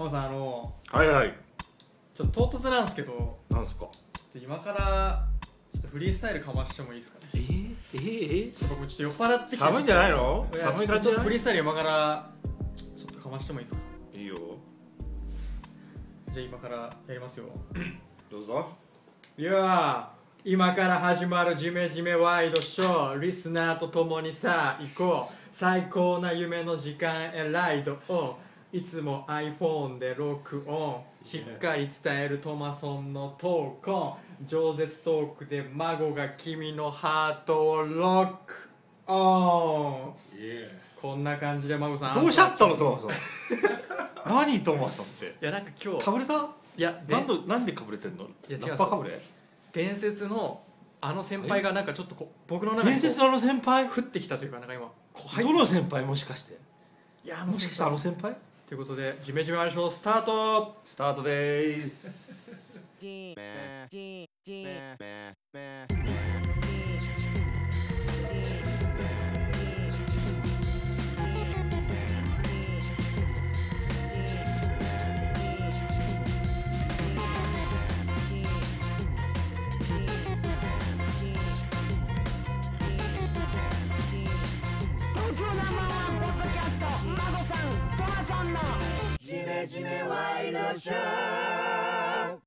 真央さんあのはいはい。ちょっと唐突なんですけどなんすか？ちょっと今からちょっとフリースタイルかましてもいいですかね。えー、えー、えちょっと僕ちょっと酔っ払ってきて寒いんじゃないの？寒い感じじゃない？ちょっとフリースタイル今からちょっとかましてもいいですか？いいよ。じゃあ今からやりますよ。どうぞ。いやー今から始まるジメジメワイドショー。リスナーと共にさあ行こう。最高な夢の時間へライドをいつも iPhone で録音しっかり伝えるトマソンのトークン饒舌トークで孫が君のハートをロックオン。こんな感じで孫さん。どうしちゃったのトマさん何トマさんって？いやなんか今日かぶれた？いやでなんでなんでかぶれてんの？いや違うラッパかぶれ？伝説のあの先輩がなんかちょっとこ僕の中に伝説のあの先輩？降ってきたというかなんか今。どの先輩？もしかして。いやもしかしてあの先輩？ということでジメジメワイドショースタート。スタートでーす東んトマさんのジメジメワイドショーは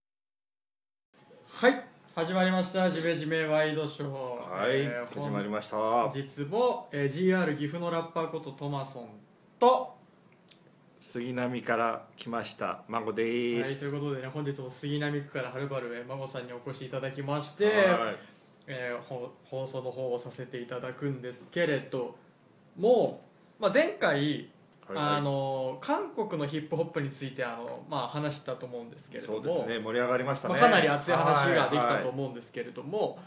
い始まりました。ジメジメワイドショー。はい、えー始まりました。本日も、えー GR 岐阜のラッパーことトマソンと杉並から来ました孫ではいということでね本日も杉並区からはるばるえー孫さんにお越しいただきましてはい。えーほ放送の方をさせていただくんですけれども、まあ、前回あの韓国のヒップホップについてあの、まあ、話したと思うんですけれども。そうですね盛り上がりましたね、まあ、かなり熱い話ができたとう思うんですけれども、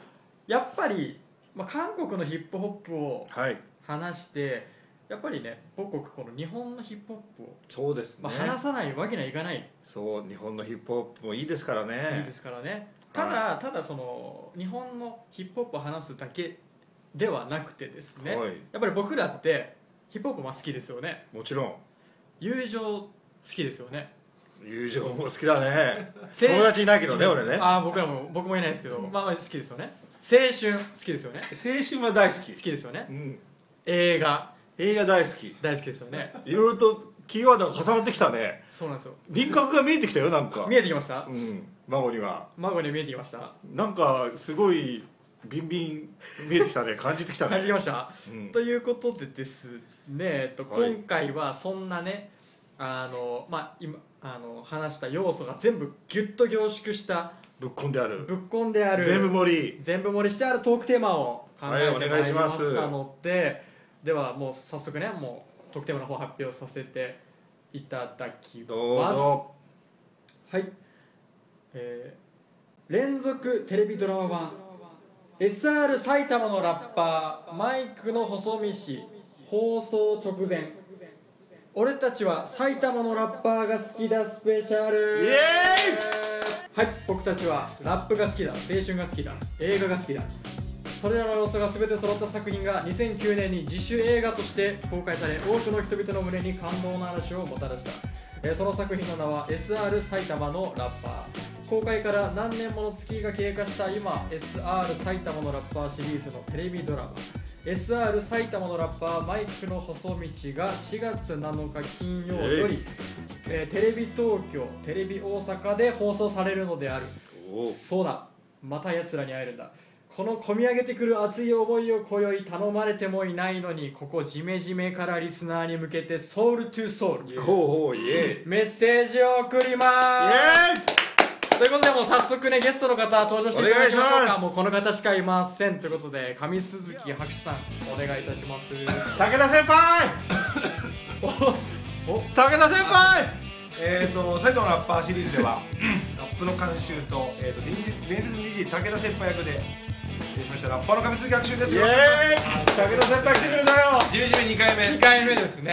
やっぱり、まあ、韓国のヒップホップをはい。話してやっぱりね母国この日本のヒップホップを、そうですね。まあ、話さないわけにはいかない、そう日本のヒップホップもいいですからね。いいですからね。ただ、ただその日本のヒップホップを話すだけではなくてですね、はい。やっぱり僕らってヒップホップまあ好きですよね。もちろん。友情好きですよね。友情も好きだね。青友達いないけどね俺ね。ああ僕らも僕もいないですけど、まあまあ好きですよね。青春好きですよね。青春は大好き。好きですよね。うん。映画。映画大好き。大好きですよね。いろいろとキーワードが重なってきたね。そうなんですよ。輪郭が見えてきたよなんか。見えてきました？うん。孫には。孫に見えてきました？なんかすごいビンビン見えてきたね。感じてきたね。感じました、うん。ということでですね、えっと、はい。今回はそんなねあのまあ今あの話した要素が全部ギュッと凝縮したぶっこんである。ぶっこんである全部盛り。全部盛りしてあるトークテーマを考えてまいりまはいお願いします。したので、ではもう早速ねもうトークテーマの方発表させていただきます。どうぞ。はい、えー連続テレビドラマ版 SR 埼玉のラッパーマイクの細道放送直前。俺たちは埼玉のラッパーが好きだスペシャル。イエーイ！はい僕たちはラップが好きだ青春が好きだ映画が好きだ。それらの要素が全て揃った作品が2009年に自主映画として公開され多くの人々の胸に感動の嵐をもたらした、えーその作品の名は SR 埼玉のラッパー公開から何年もの月が経過した今 SR 埼玉のラッパーシリーズのテレビドラマ。SR 埼玉のラッパーマイクの細道が4月7日金曜より、えーテレビ東京テレビ大阪で放送されるのである。おそうだ。また奴らに会えるんだ。この込み上げてくる熱い思いを今宵頼まれてもいないのにここジメジメからリスナーに向けてソウルトゥソウル。メッセージを送りますということでもう早速ねゲストの方登場していただきましょうか。もうこの方しかいません。ということで上鈴木博士さんお願いいたします。武田先輩！おお武田先輩！えー、と埼玉ラッパーシリーズでは ラップの監修と,、えー、と伝説伝説の DJ 武田先輩役で出演しました。ラッパーの上杉学習です。よろしくお願いします。武田先輩来てくれたよ。ジメジメ2回目。2回目ですね。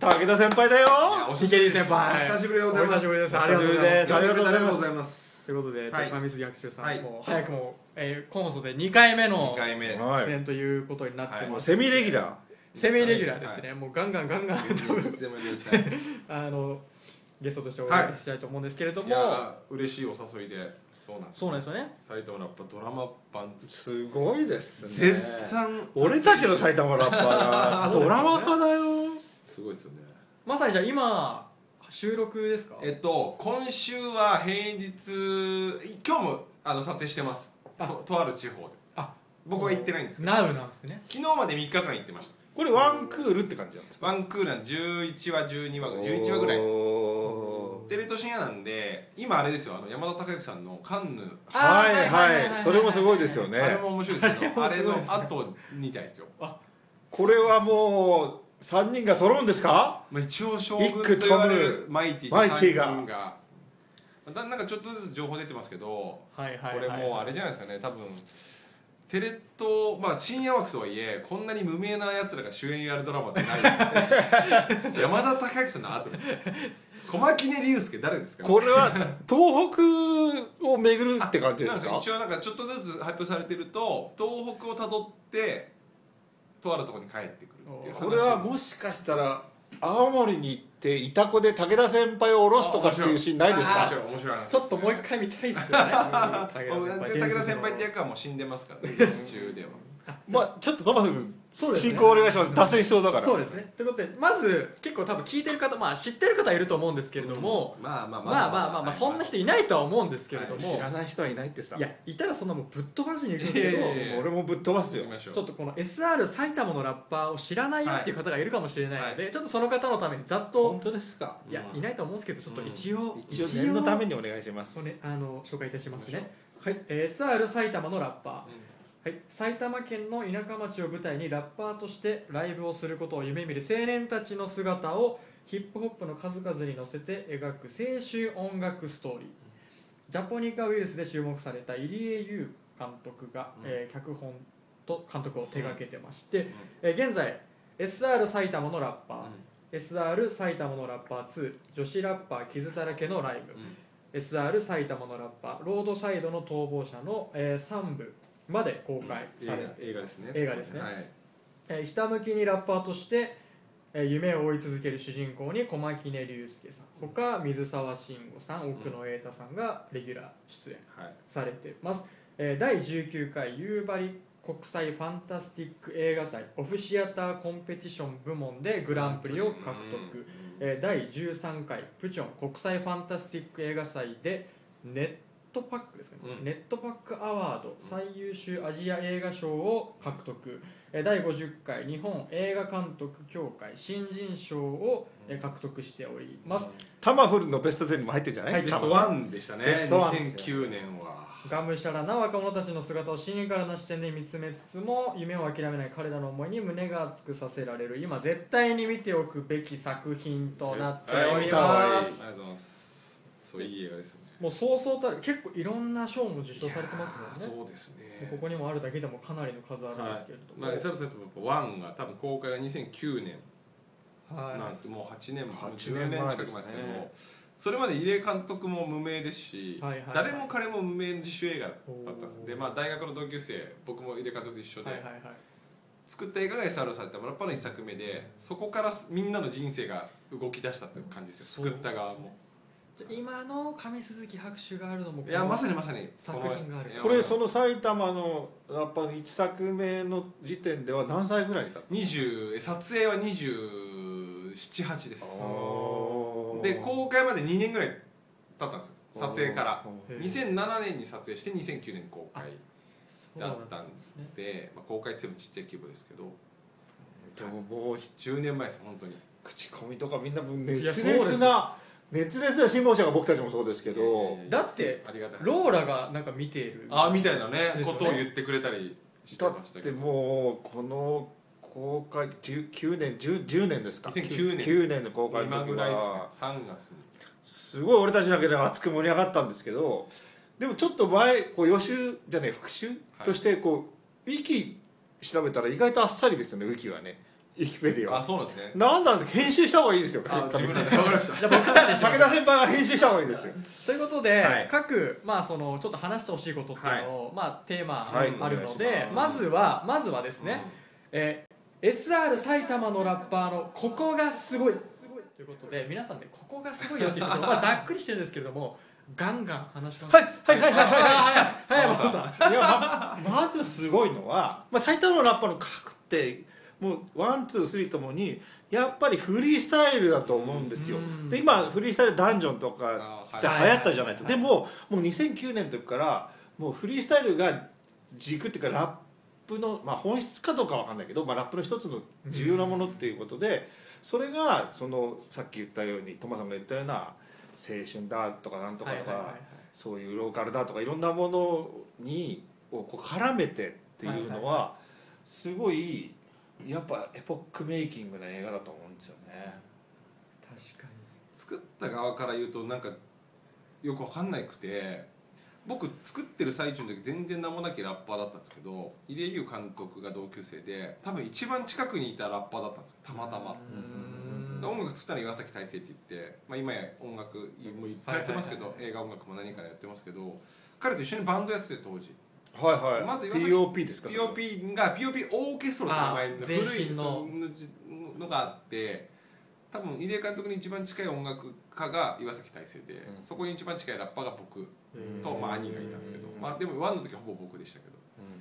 武田先輩だよ。おヒケリ先輩。お久しぶりでございます。お久しぶりです。おありがとうございます。ありがとうございます。ということで、はい。上水逆襲さん、はい。もう早くも、えー、今放送で2回目の2回目。はい出演ということになってます、セミレギュラセミレギュラーですね、もうガンガンガンガン多分。あのゲストとしてお呼びしたいと思うんですけれども、いやー嬉しいお誘いでそうなんですそうなんですよね。埼玉ラッパドラマ版すごいですね。絶賛。俺たちの埼玉ラッパーが。ドラマ化だよ。すごいですよね。まさにじゃあ今収録ですか？えっと今週は平日今日もあの撮影してます。あ。ととある地方で。あ。僕は行ってないんですけど。ナウなんですね。昨日まで3日間行ってました。これワンクールって感じなんですか？ワンクールなんで11話12話11話ぐらいテレ東深夜なんで今あれですよあの山田孝之さんのカンヌはいはいそれもすごいですよね。あれも面白いですけど あれのあれもすごいですね後みたいですよ。これはもう3人が揃うんですか？まあ、一応将軍と言われるマイティマイティが。3人が。だなんかちょっとずつ情報出てますけど、はいはいこれもうあれじゃないですかね。多分テレ東まあ深夜枠とはいえこんなに無名なやつらが主演やるドラマってないで。すよね山田孝之さんの後です小牧根龍介誰ですか？これは東北を巡るって感じですか？なん一応なんかちょっとずつ発表されてると東北をたどってとあるところに帰ってくるっていう話これはもしかしたら青森に行ってイタコで武田先輩を降ろすとかっていうシーンないですか？面白い面白い話ちょっともう一回見たいですよね。で武田先輩って役はもう死んでますからね 劇中では まあちょっとトマス君そうですね。進行お願いします。脱線しそうだから。そうですね。ということでまず結構多分聞いてる方まあ知ってる方いると思うんですけれども、まあまあまあ。まあまあまあそんな人いないとは思うんですけれども、知らない人はいないってさ。いやいたらそんなもうぶっ飛ばしに行くんですけど、俺もぶっ飛ばすよ。ちょっとこの SR 埼玉のラッパーを知らないよっていう方がいるかもしれないので、はちょっとその方のためにざっと本当ですか？いやいないと思うんですけどちょっと一応、一応念のためにお願いします。あの紹介いたしますね、はい、えー SR 埼玉のラッパー、はい、埼玉県の田舎町を舞台にラッパーとしてライブをすることを夢見る青年たちの姿をヒップホップの数々に乗せて描く青春音楽ストーリー。ジャポニカウイルスで注目された入江優監督が、うん。えー脚本と監督を手掛けてまして、えー現在 SR 埼玉のラッパー、SR 埼玉のラッパー2女子ラッパー傷だらけのライブ、SR 埼玉のラッパーロードサイドの逃亡者の、え3部まで公開されて映画ですね。映画ですね。はい。えーひたむきにラッパーとして、えー夢を追い続ける主人公に小牧根龍介さん。他水沢慎吾さん奥野瑛太さんがレギュラー出演はいされてます、えー第19回夕張国際ファンタスティック映画祭オフシアターコンペティション部門でグランプリを獲得、えー第13回プチョン国際ファンタスティック映画祭でネットパックですかね、うん。ネットパックアワード最優秀アジア映画賞を獲得。えー第50回日本映画監督協会新人賞をえー獲得しております、タマフルのベスト10にも入ってんじゃない、はいベストワンでしたね。ベストワンです2009年は。がむしゃらな若者たちの姿を深からな視点で見つめつつも夢を諦めない彼らの思いに胸が熱くさせられる。今絶対に見ておくべき作品となっておりまありすがとうございます。そういい映画ですもうそうそうたる結構いろんな賞も受賞されてますもんね。そうですね。ここにもあるだけでもかなりの数あるんですけれども、まあ、SR サイトワンが多分公開が2009年はいなんです。もう8年も8 10年近く前ですけど前ですね。それまで入江監督も無名ですし、はいはいはい。誰も彼も無名の自主映画だったんですで、まあ、大学の同級生僕も入江監督と一緒で、はいはいはい。作った映画が SR されたラッパの一作目でそこからみんなの人生が動き出したっていう感じですよ。作った側も今の上鈴木拍手があるのもいやまさにまさに。作品があるのこれその埼玉のラッパーの1作目の時点では何歳ぐらいだった？20撮影は278です。ので公開まで2年ぐらい経ったんですよ。撮影から。へー。2007年に撮影して2009年に公開だだったんでね。で、まあ、公開って言ってもちっちゃい規模ですけど。でももう10年前です本当に。口コミとかみんな熱いやそうです烈な熱烈な信号者が僕たちもそうですけど、えーだってありがたいローラがなんか見ている。あみたいなね。ね。ことを言ってくれたりしてだっましたけどてもうこの公開9年 10, 10年ですか。2009年。9年の公開の時今ぐらいですねは3月。にすごい俺たちだけで熱く盛り上がったんですけどでもちょっと前こう予習じゃね復習としてこう、ウィキ調べたら意外とあっさりですよねウィキはね。ウィキペディアあはそうなんですね。なんなんで編集した方がいいですよあ武自分らで分かりました。じゃあ僕らでしょ田先輩が編集した方がいいですよ。ということで、はい。各、まあ、そのちょっと話してほしいことっていうのを、まあ、テーマはい。あるので、お願いしまずはまずはですね、えー SR 埼玉のラッパーのここがすごい。ということで皆さんねここがすごいよっていうところ、まあ、ざっくりしてるんですけれどもガンガン話します。はいはいはいはいはい。はい山本さんいやままずすごいのは、まあ、埼玉のラッパーの核ってもう one two three ともにやっぱりフリースタイルだと思うんですよ。うん。で今フリースタイルダンジョンとかって流行ったじゃないですか、でももう2009年の時からもうフリースタイルが軸っていうかラップの、まあ、本質かどうかわかんないけど、まあ、ラップの一つの重要なものっていうことで、それがそのさっき言ったようにトマさんが言ったような青春だとかなんとかとか、そういうローカルだとかいろんなものにをこう絡めてっていうのはすごいやっぱエポックメイキングな映画だと思うんですよね。確かに。作った側から言うとなんかよくわかんなくて僕作ってる最中の時全然名もなきラッパーだったんですけど入江優監督が同級生で多分一番近くにいたラッパーだったんですよ。たまたま。で音楽作ったのは岩崎大成って言って、まあ、今や音楽もいっぱいやってますけど、映画音楽も何からやってますけど彼と一緒にバンドやってて当時はいはい。まず岩崎 POP ですか？POP が POP オーケストラって名前古いののがあって多分入江監督に一番近い音楽家が岩崎大成で、ん。そこに一番近いラッパーが僕うん。と、まあ、兄がいたんですけど、まあ、でもワンの時はほぼ僕でしたけど。うん。うん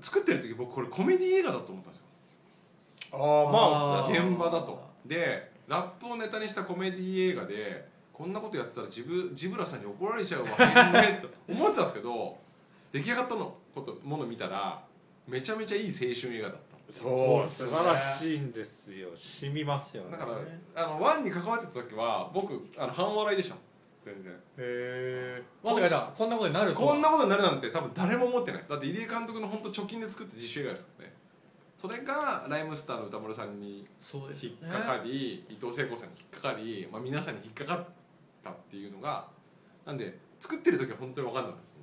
作ってる時僕これコメディ映画だと思ったんですよ。うんああまあ現場だと。でラップをネタにしたコメディ映画でこんなことやってたらジブジブラさんに怒られちゃうわねと思ってたんですけど出来上がったのこともの見たらめちゃめちゃいい青春映画だったそう素晴らしいんですよ。染みますよね。だからあのワンに関わってた時は僕あの半笑いでした。全然。へえまさかじゃあこんなことになるとは。こんなことになるなんて多分誰も思ってないです。だって入江監督の本当貯金で作った自主映画ですからね。それがライムスターの歌丸さんにそうですよね。引っかかり、伊藤聖子さんに引っかかり、まあ、皆さんに引っかかったっていうのがなんで作ってる時は本当に分かんなかったです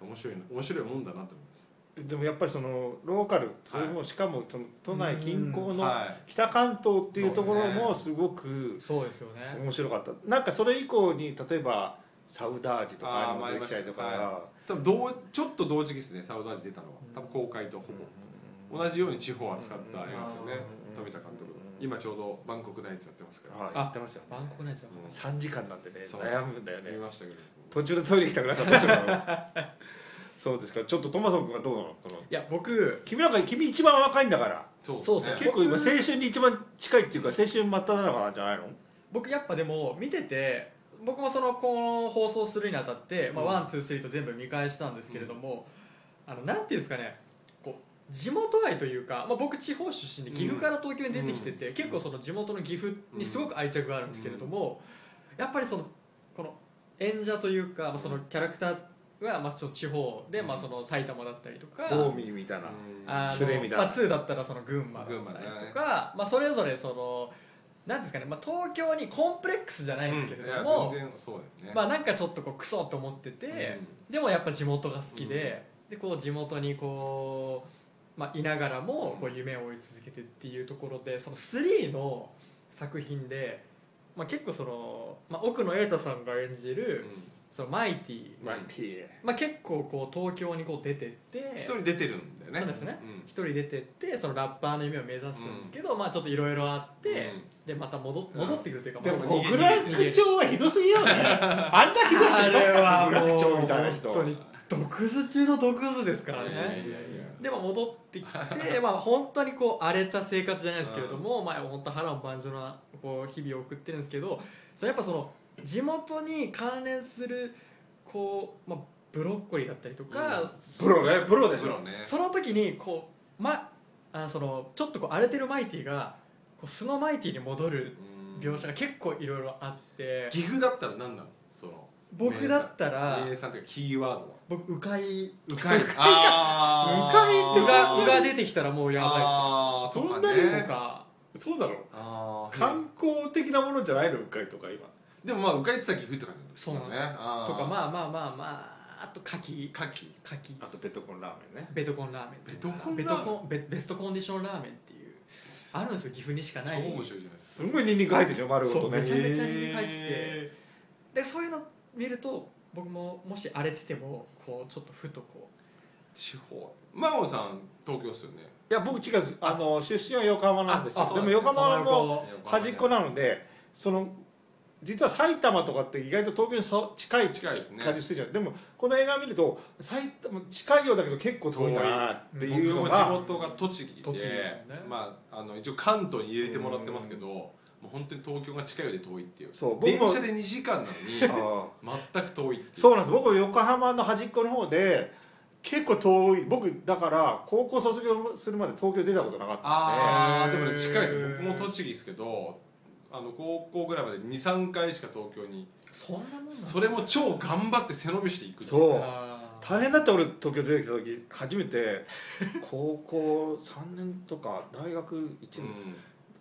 面白いな面白いもんだなと思います。うんでもやっぱりそのローカルそれもしかもその都内近郊のはい。北関東っていうところもすごくそうですよね。面白かった。なんかそれ以降に例えばサウダージとかにもてきたりとか。は多分同ちょっと同時期ですねサウダージ出たのは。多分公開とほぼ。同じように地方を扱った映画ですよね。うん。富田監督今ちょうどバンコクナイツやってますから。はい、あ言ってますよ。ね。バンコクナイツだもう3時間なんてね悩むんだよね。見ましたけど途中でトイレ行きたくなったそうですか。ちょっとトマソン君はどうなの？この。いや僕君なんか君一番若いんだから。そうそうそう結構今青春に一番近いっていうか青春真っ只中なんじゃないの？僕やっぱでも見てて僕もそのこの放送するにあたって、まあ、うん。 one two three と全部見返したんですけれども、あのなんていうんですかね。こう地元愛というか、まあ、僕地方出身で岐阜から東京に出てきてて、結構その地元の岐阜にすごく愛着があるんですけれども、やっぱりそのこの演者というか、まあ、そのキャラクターがまあその地方で、まあ、その埼玉だったりとか。近江みたいな。あ連れみたいな。のまあ、2だったらその群馬だったりと群馬ね。か、まあ、それぞれそのなんですかね、まあ、東京にコンプレックスじゃないんですけれども、まあなんかちょっとこうクソと思ってて、でもやっぱ地元が好きで,、でこう地元にこう、まあ、いながらもこう夢を追い続けてっていうところでその3の作品で、まあ、結構その、まあ、奥野瑛太さんが演じる、そのマイティマイティまあ、結構こう東京にこう出てって一人出てるんだよね。そうですね。ん。一人出てってそのラッパーの夢を目指すんですけど、まあちょっといろいろあって、でまた戻戻ってくるというか、でもまあ極楽町はひどすぎよね。あんなひどい人いますか？極楽町みたいな人。本当に毒図中の毒図ですからね、いやいやいやでも戻ってきてまあ本当にこう荒れた生活じゃないですけれども、まあ本当波乱万丈なこう日々を送ってるんですけどそれやっぱその地元に関連するこう、まあ、ブロッコリーだったりとか、プロねプロでしょ。ねその時にこうまあそのちょっとこう荒れてるマイティがこう素のマイティに戻るうん。描写が結構いろいろあって。岐阜だったら何なの？その僕だったら名産というかキーワードは僕うかい。迂回あー。迂回ってうがうが出てきたらもうやばいあーそんなにですよねとか。そうだろあー。観光的なものじゃないのうかいとか今。でもまあ迂回ってたら岐阜って感じそうね。とかまあまあまあまああと牡蠣牡蠣牡蠣あとベトコンラーメンね。ベトコンラーメンベトコンベラーメン？トコンベベストコンディションラーメンっていう。あるんですよ岐阜にしかない。超面白いじゃないですすんごいニンニク入ってるでしょ丸ごとね。めちゃめちゃニンニク入ってて。へでそういうの見ると僕ももし荒れててもこうちょっとふとこ地方。真央さん東京っすよね。いや僕違うんですあの出身は横浜なんですよ。でも横浜横も浜端っこなのでその実は埼玉とかって意外と東京にさ近い近いですね。感じするじゃん。でもこの映画見ると埼玉近いようだけど結構遠いなっていうの僕も地が元が栃木で栃木ですよね。まあ、あの一応関東に入れてもらってますけどもう本当に東京が近いようで遠いっていう。そう僕も電車で2時間なのに あ全く遠いっていう。そうなんです。僕も横浜の端っこの方で結構遠い。僕だから高校卒業するまで東京出たことなかったんで。ああでもね近いですよ。僕も栃木ですけどあの高校ぐらいまで23回しか東京に。そんなもんなんだそれも超頑張って背伸びしていくそう。あー。大変だった俺東京出てきた時初めて 高校3年とか大学1う年ん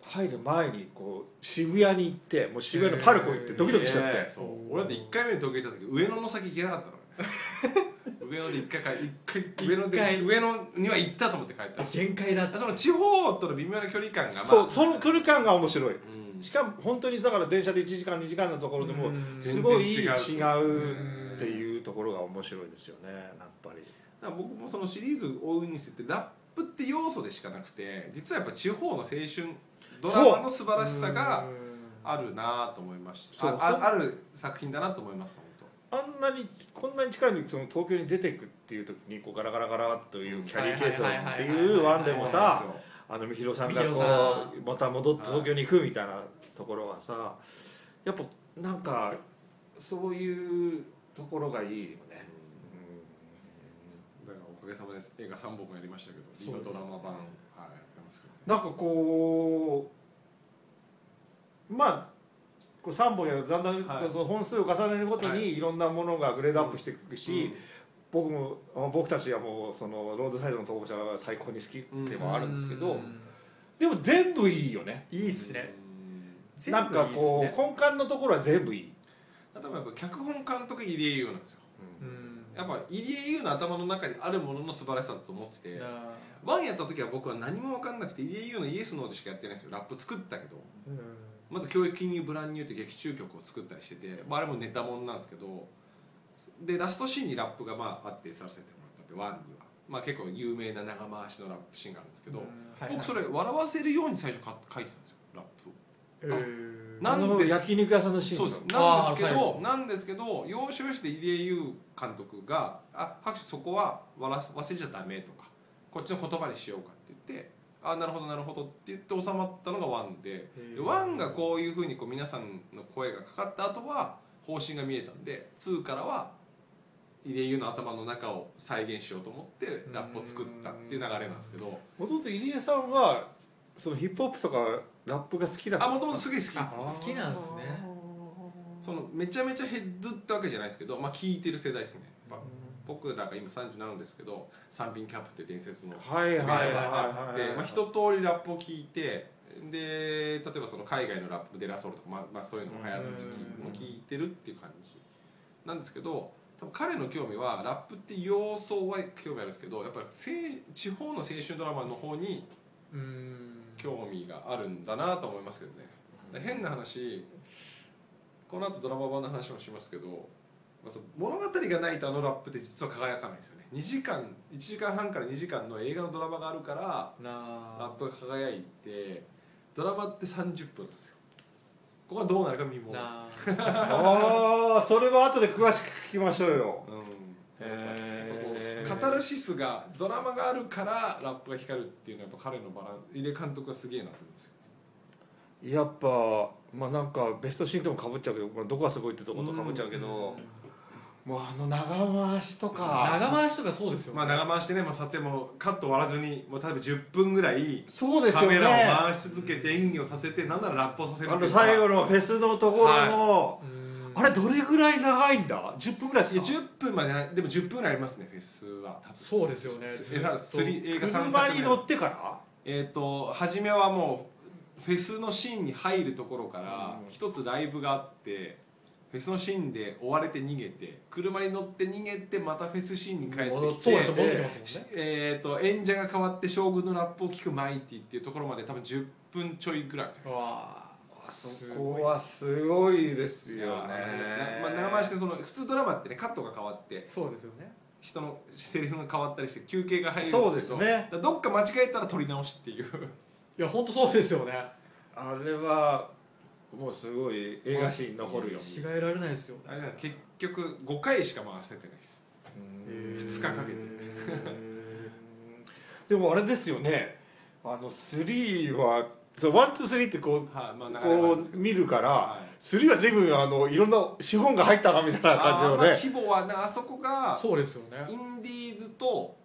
入る前にこう渋谷に行ってもう渋谷のパルコ行ってドキドキしちゃって、ねそう。俺だって1回目に東京行った時上野の先行けなかったからね。上野で1回帰一回上野で上野には行ったと思って帰った限界だった。その地方との微妙な距離感がまあ。そうその距離感が面白い。うん。しかも本当にだから電車で1時間2時間のところでもうん。すごい違ううっていうところが面白いですよねやっぱり。だから僕もそのシリーズを追うにせてラップって要素でしかなくて実はやっぱ地方の青春ドラマの素晴らしさがあるなと思いました。ああある作品だなと思います本あんなにこんなに近いのにその東京に出てくっていう時にこうガラガラガラというキャリーケースをっていうワンでも当さあのみひろさんがこうまた戻って東京に行くみたいなところはさやっぱなんかそういうところがいいよね。だからおかげさまで映画3本もやりましたけどそうですね。今ドラマ版はいやってますけどなんかこうまあこう3本やるとだんだんはいその本数を重ねるごとはい。にいろんなものがグレードアップしていくし、うん。僕もまあ僕たちはもうそのロードサイドの逃亡者が最高に好きでもあるんですけど、うん。でも全部いいよね。いいっすね。うん。なんかこう、ね根幹のところは全部いい、例えばやっぱ脚本監督入江優なんですよ。うんやっぱ入江優の頭の中にあるものの素晴らしさだと思っててなワンやった時は僕は何も分かんなくて入江優のイエスノーでしかやってないんですよラップ作ったけど。うん。まず教育金融ブランニューって劇中曲を作ったりしてて、まあ、あれもネタもんなんですけどでラストシーンにラップがまああってさせてもらったってワンには、まあ、結構有名な長回しのラップシーンがあるんですけど、はい。僕それ笑わせるように最初か書いてたんですよラップを。えー。なんです。焼肉屋さんのシーンの？そうです。なんですけどなんですけど要所要所で入江優監督が「あ拍手そこは忘れちゃダメ」とか「こっちの言葉にしようか」って言って「あなるほどなるほど」って言って収まったのがワンででワンがこういうふうにこう皆さんの声がかかった後は方針が見えたんで2からは入江優の頭の中を再現しようと思ってラップを作ったっていう流れなんですけど。もともと入江さんはそのヒップホップとかラップが好きだった。あもともとすげえ好き。あ好きなんですね。そのめちゃめちゃヘッズってわけじゃないですけど、まあ、聞いてる世代ですね、まあ僕らが今37ですけど三品キャップっていう伝説のはいはいはいはいあって、まあ、一通りラップを聞いてで例えばその海外のラップデラソールとか、まあまあ、そういうのも流行る時期も聞いてるっていう感じなんですけど多分彼の興味はラップって要素は興味あるんですけどやっぱり青地方の青春ドラマの方にうん興味があるんだなと思いますけどね。で変な話この後ドラマ版の話もしますけど、物語がないとあのラップって実は輝かないですよね。2時間1時間半から2時間の映画のドラマがあるからなラップが輝いてドラマって30分なんですよ。ここはどうなるか見ものです。なあ。あそれは後で詳しく聞きましょうよ。うん。へー。カタルシスがドラマがあるからラップが光るっていうのはやっぱ彼のバラン入江監督はすげえなと思うんですよやっぱまあなんかベストシーンともかぶっちゃうけど、まあ、どこがすごいってとことかぶっちゃうけど、もうあの長回しとか。長回しとかそうですよまあ長回しでね、まあ、撮影もカット割らずにもう例えば10分ぐらいカそうですよね。メラを回し続けて演技をさせてなんならラップをさせるあのっていうか。最後のフェスのところの、うんあれどれぐらい長いんだ？10分ぐらいいやですか？10分までない。でも10分ぐらいありますねフェスは。多分。そうですよね。えさスリ映画3車作目。に乗ってから？えっ、と初めはもうフェスのシーンに入るところからうん。一つライブがあってフェスのシーンで追われて逃げて車に乗って逃げてまたフェスシーンに帰ってきてそうですよ戻ってきますもんね。えー、と演者が変わって将軍のラップを聞くマイティっていうところまで多分10分ちょいぐらいじゃないです。かわあそこはすごいですよね。まあ、長回しでその普通ドラマってねカットが変わってそうですよね。人のセリフが変わったりして休憩が入るんそうですね。どっか間違えたら撮り直しっていう。いや本当そうですよね。あれはもうすごい映画史に残るよ違えられないですよあれ結局5回しか回せてないです。うん2日かけて。でもあれですよね。あの3はそう one two three ってこうはいまあこう見るから、はい。3は随分あのいろんな資本が入ったなみたいな感じのね。規模はなあそこがそうですよね。インディーズと,、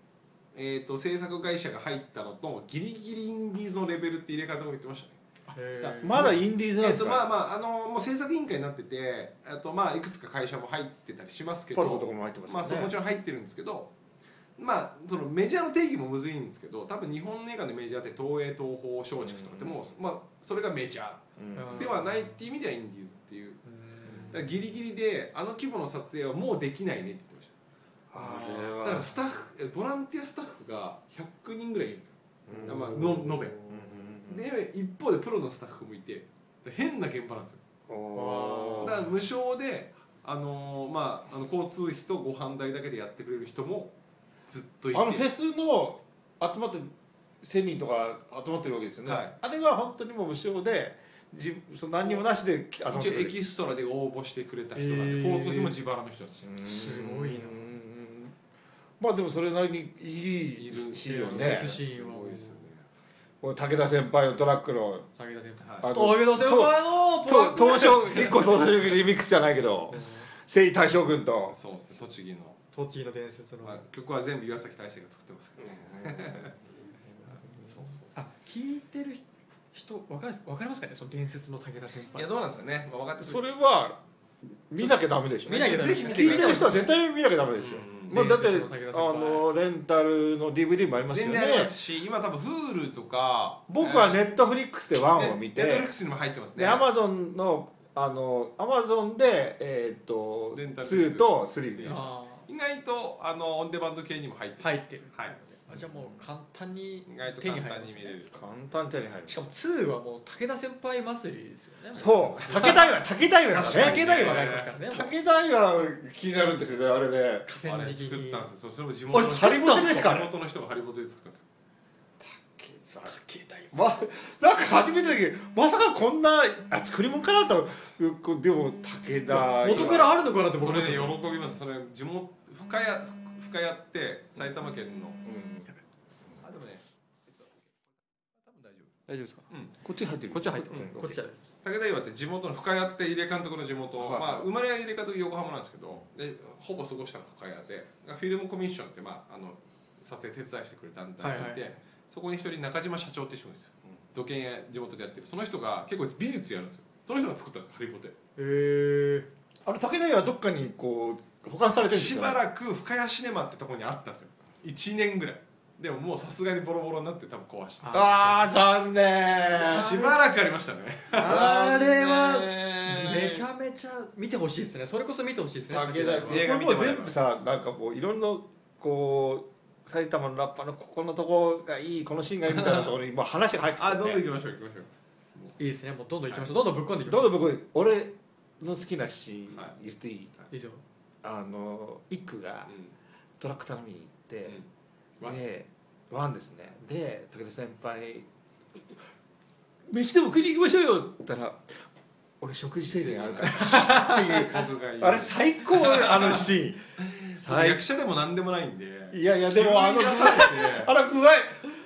えー、と制作会社が入ったのとギリギリインディーズのレベルって入れ方も言ってましたね。まだインディーズなんですか、とまあまああのもう制作委員会になっててあとまあいくつか会社も入ってたりしますけど。パルコとかも入ってますよね、まあそうもちろん入ってるんですけどまあそのメジャーの定義もむずいんですけど多分日本映画のメジャーって東映東宝松竹とかってもう、まあそれがメジャーうん。ではないっていう意味ではインディーズっていう。うん。だからギリギリであの規模の撮影はもうできないねって言ってました。あだからスタッフえボランティアスタッフが100人ぐらいいるんですよ、うん。まあ、の延べ。うんで一方でプロのスタッフもいて変な現場なんですよ。だから無償で、あのーまあ、あの交通費とご飯代だけでやってくれる人もずっといて。あのフェスの集まって1000人とか集まってるわけですよね、はい。あれは本当にもう無償でじその何にもなしで集まって一応エキストラで応募してくれた人が、へー。交通費も自腹の人たち、うんすごいな。まあでもそれなりにいいいるシーンよフェねスシーンはすごいですよ武田先輩のトラックの。武田先輩。あの武田先輩のトラックと東証一個東証リミックスじゃないけど征夷大将軍とそうですね栃木の、栃木の伝説の。まあ、曲は全部岩崎大成が作ってますけど。ね、あ聞いてる人わかりますわかりますかね？その伝説の武田先輩。いやどうなんですかね、まあ、分かってくそるれは見なきゃダメでしょ見なきゃ聞いてる人は絶対見なきゃダメですよ、うん。まあ、だってあ輩。のレンタルの DVD もありますよね。全然ありますし今多分 Hulu とか僕はネットフリックスでワンを見てネットフリックスにも入ってますね。でアマゾンのあのアマゾンでえーっとレンタル2と3見ましたあ意外とあのオンデマンド系にも入って入ってる。はい。あじゃあもう簡単に意外と手に簡単に見れる簡単に手に入るしかも2はもう武田先輩祭りですよね。そう。武田岩武田岩だね。武田岩がありますからね。武田岩気になるんですよね。あれで河あれ川敷に。作ったんですよ。それそれも地元のあれハリボテですか？地元の人がハリボテで作ったんですよ。武田岩まなんか初めてだけどまさかこんなあ作り物かなとう。こでも武田元からあるのかなって僕それで思ってた喜びます。それ地元深谷深谷って埼玉県の。うん。あでもねえっと多分大丈夫。大丈夫ですか？こっち入ってるこっちは入ってますうん。こっちは武田岩って地元の深谷って入江監督の地元、はいまあ、生まれは入江監督横浜なんですけどでほぼ過ごしたの深谷でフィルムコミッションって、まあ、あの撮影手伝いしてくれた団体がいて、そこに一人中島社長って人がいるんですよ。土建屋地元でやってる。その人が結構美術やるんですよ。その人が作ったんですよハリボテへえあの武田岩はどっかにこう保管されてるんですよ。しばらく深谷シネマってところにあったんですよ。1年ぐらい。でももうさすがにボロボロになって多分壊してああ残念。しばらくありましたね。あれは。めちゃめちゃ見てほしいですね。それこそ見てほしいですね。武田岩映画見これも全部さなんかこういろんなこう埼玉のラッパーのここのとこがいいこのシーンがいいみたいなところに もう話が入ってきて、あどんどん行ね、きましょう行きましょういいですねもうどんどん行きましょうどんどんぶっ込んでいきましょどうぞ僕俺の好きなシーンはい言っていい、ういいですよあの一区がトラック頼みに行って、うん。うんでワンですね。で武田先輩「飯でも食いに行きましょうよ」って言ったら「俺食事制限あるから」っていう。あれ最高あのシーン。最役者でも何でもないんで。いやいやでもあの具あの具合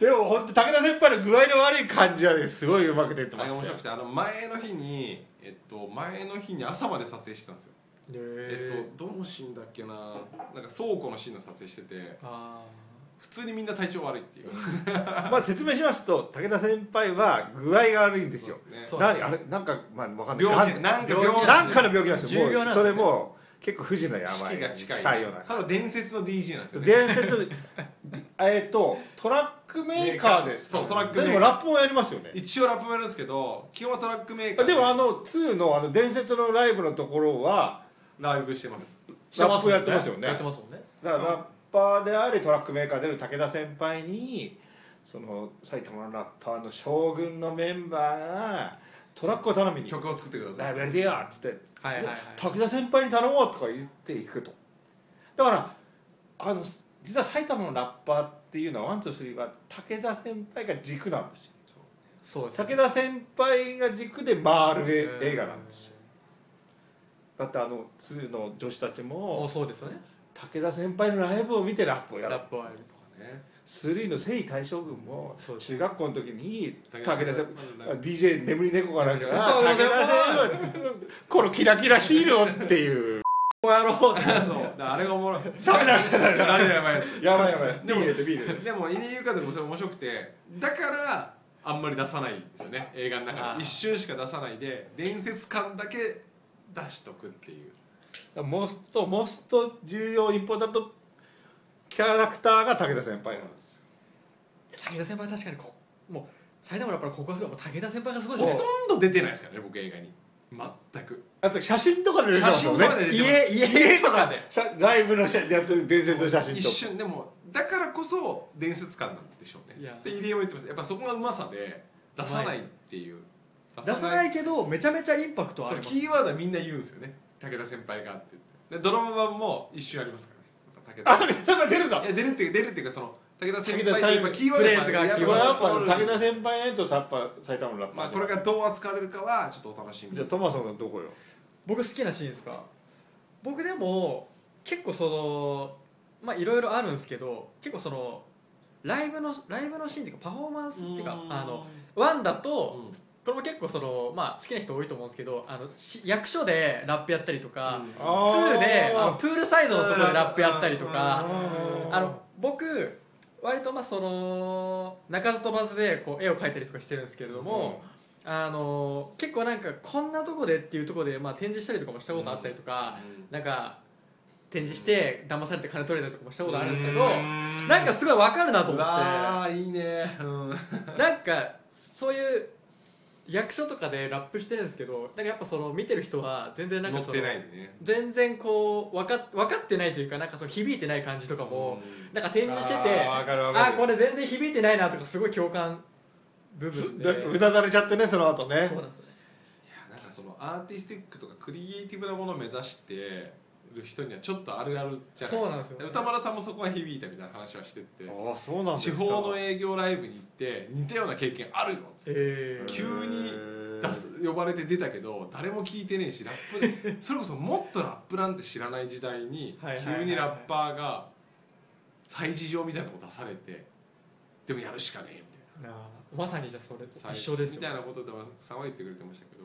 でも本当武田先輩の具合の悪い感じはねすごいうまく出てあました面白くてあの前の日にえっと前の日に朝まで撮影してたんですよええっとどのシーンだっけな？なんか倉庫のシーンの撮影しててあ普通にみんな体調悪いっていう。まあ説明しますと武田先輩は具合が悪いんですよ。ですね。そう何あれなんかまあわかんない。病気なんか病気なんかの病気なんですよ。重病なんですねもうそれも結構不治の病が近い。近いようなただ伝説の DJ なんですよね。伝説 えっとトラックメーカーですか？そうトラックメーカー。でもラップもやりますよね。一応ラップもやるんですけど基本はトラックメーカーで。もあの2のあの伝説のライブのところはライブしてます。ラップやってますよね。やってますもんね。だからラッパーでありトラックメーカーである武田先輩にその埼玉のラッパーの SHO-GUNG のメンバーがトラックを頼みに。曲を作ってくだ「さい。ライブやりてよ」っつってはいはいはい。武田先輩に頼もうとか言っていくと。だからあの実は埼玉のラッパーっていうのは one two three は武田先輩が軸なんですよ。そう。です武田先輩が軸で回る映画なんですよだってあの2の女子たちもそうですよね。武田先輩のライブを見てラップをやるラップをやるね。3の征夷大将軍も中学校の時に武武田先輩 DJ 眠り猫かなんかが 武田先先輩このキラキラシールをっていう。こ うやろうってそう あれがおもろい。ダメだダメだラジオやばいやつやばい。やばいビでもール入れてビール入れて。でも入江優香でもそれ面白くてだからあんまり出さないんですよね映画の中で。一瞬しか出さないで伝説感だけ出しとくっていう。モストモスト重要インポータントキャラクターが武田先輩なんですよ。武田先輩は確かにこもう埼玉のラッパーのここはすごいもう武田先輩がすごいほですねとんど出てないですからね僕映画に。全く。あと写真とかで出てますよね。写真とかで出て家家とかで。写ライブの写やってる伝説の写真と一か瞬でもだからこそ伝説感なんでしょうね。いや。で入江も言ってます。やっぱそこがうまさで出さないっていう出さないけどめちゃめちゃインパクトはあそうります。キーワードはみんな言うんですよね。武田先輩がって言って。でドラマ版も一瞬ありますからね。武田あそれそれ出るんだ。いや出るっていうか出るっていうかその武田先輩って武田さんやっぱキーワードフレーズがやっぱキーワード武田先輩ねとさっぱ埼玉のラッパー。まあこれがどう扱われるかはちょっとお楽しみじゃあトマソンのどこよ？僕好きなシーンですか？僕でも結構そのまあいろいろあるんですけど結構そのライブのライブのシーンっていうかパフォーマンスっていうかあのワンだと、うんこれも結構そのまあ好きな人多いと思うんですけどあのし役所でラップやったりとか、うん。2であのあプールサイドのところでラップやったりとかーあの僕割とまあその鳴かず飛ばずでこう絵を描いたりとかしてるんですけれども、あの結構なんかこんなとこでっていうところで、まあ、展示したりとかもしたことあったりとか、なんか展示して騙されて金取れたりとかもしたことあるんですけど、なんかすごい分かるなと思って。ああいいね。うん。なんかそういう役所とかでラップしてるんですけどなんかやっぱその見てる人は全然なんかそのね。全然こう分か分かってないというかなんかその響いてない感じとかも、なんか展示しててあーわかるわかる。あこれ全然響いてないなとかすごい共感部分で。だうなだれちゃってねその後ね。そうなんですよね。いやなんかそのアーティスティックとかクリエイティブなものを目指してる人にはちょっとあるあるじゃないそうなんですよね。歌丸さんもそこが響いたみたいな話はしててああそうなんです地か方の営業ライブに行って似たような経験あるよっつってえー。急に出す呼ばれて出たけど誰も聞いてねえしラップ それこそもっとラップなんて知らない時代に急にラッパーが催事場みたいなのを出されてでもやるしかねえみたいな。なあまさにじゃあそれ最一緒ですよ。みたいなことでもさんは言ってくれてましたけど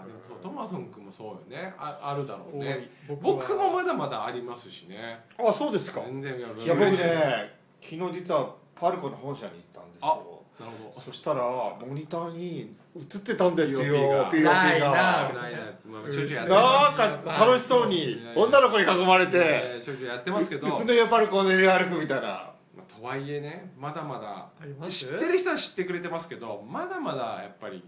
あでもそうトマソン君もそうよね。ああるだろうね。僕もまだまだありますしね。あそうですか。全然やる。いや僕ね昨日実はパルコの本社に行ったんですよ。なるほど。そしたらモニターに映ってたんですよ POP が。ないながないやつまあちょいちょいやってなんか楽しそうに女の子に囲まれてえーちょやってますけど。宇都宮パルコを練り歩くみたいな。まあ、とはいえねまだまだ知ってる人は知ってくれてますけどまだまだやっぱり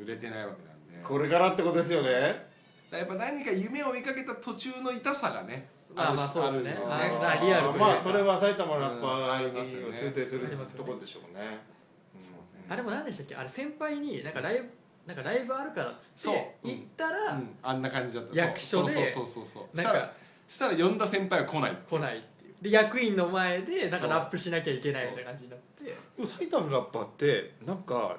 売れてないわけなんで。これからってことですよね。やっぱ何か夢を追いかけた途中の痛さがねまあるしまあそうですね。あまあリアルというか。まあそれは埼玉のラッパうんあーりますよね。に通底するとこでしょうねそうね。あれも何でしたっけ？あれ先輩になんかライブなんかライブあるからっつそう。って行ったらうん。あんな感じだった。役所でそうそうそうそうなんかしたら呼んだ先輩は来ない。来ないっていう。で役員の前でなんかそうラップしなきゃいけないみたいな感じになって。でも埼玉のラッパーってなんか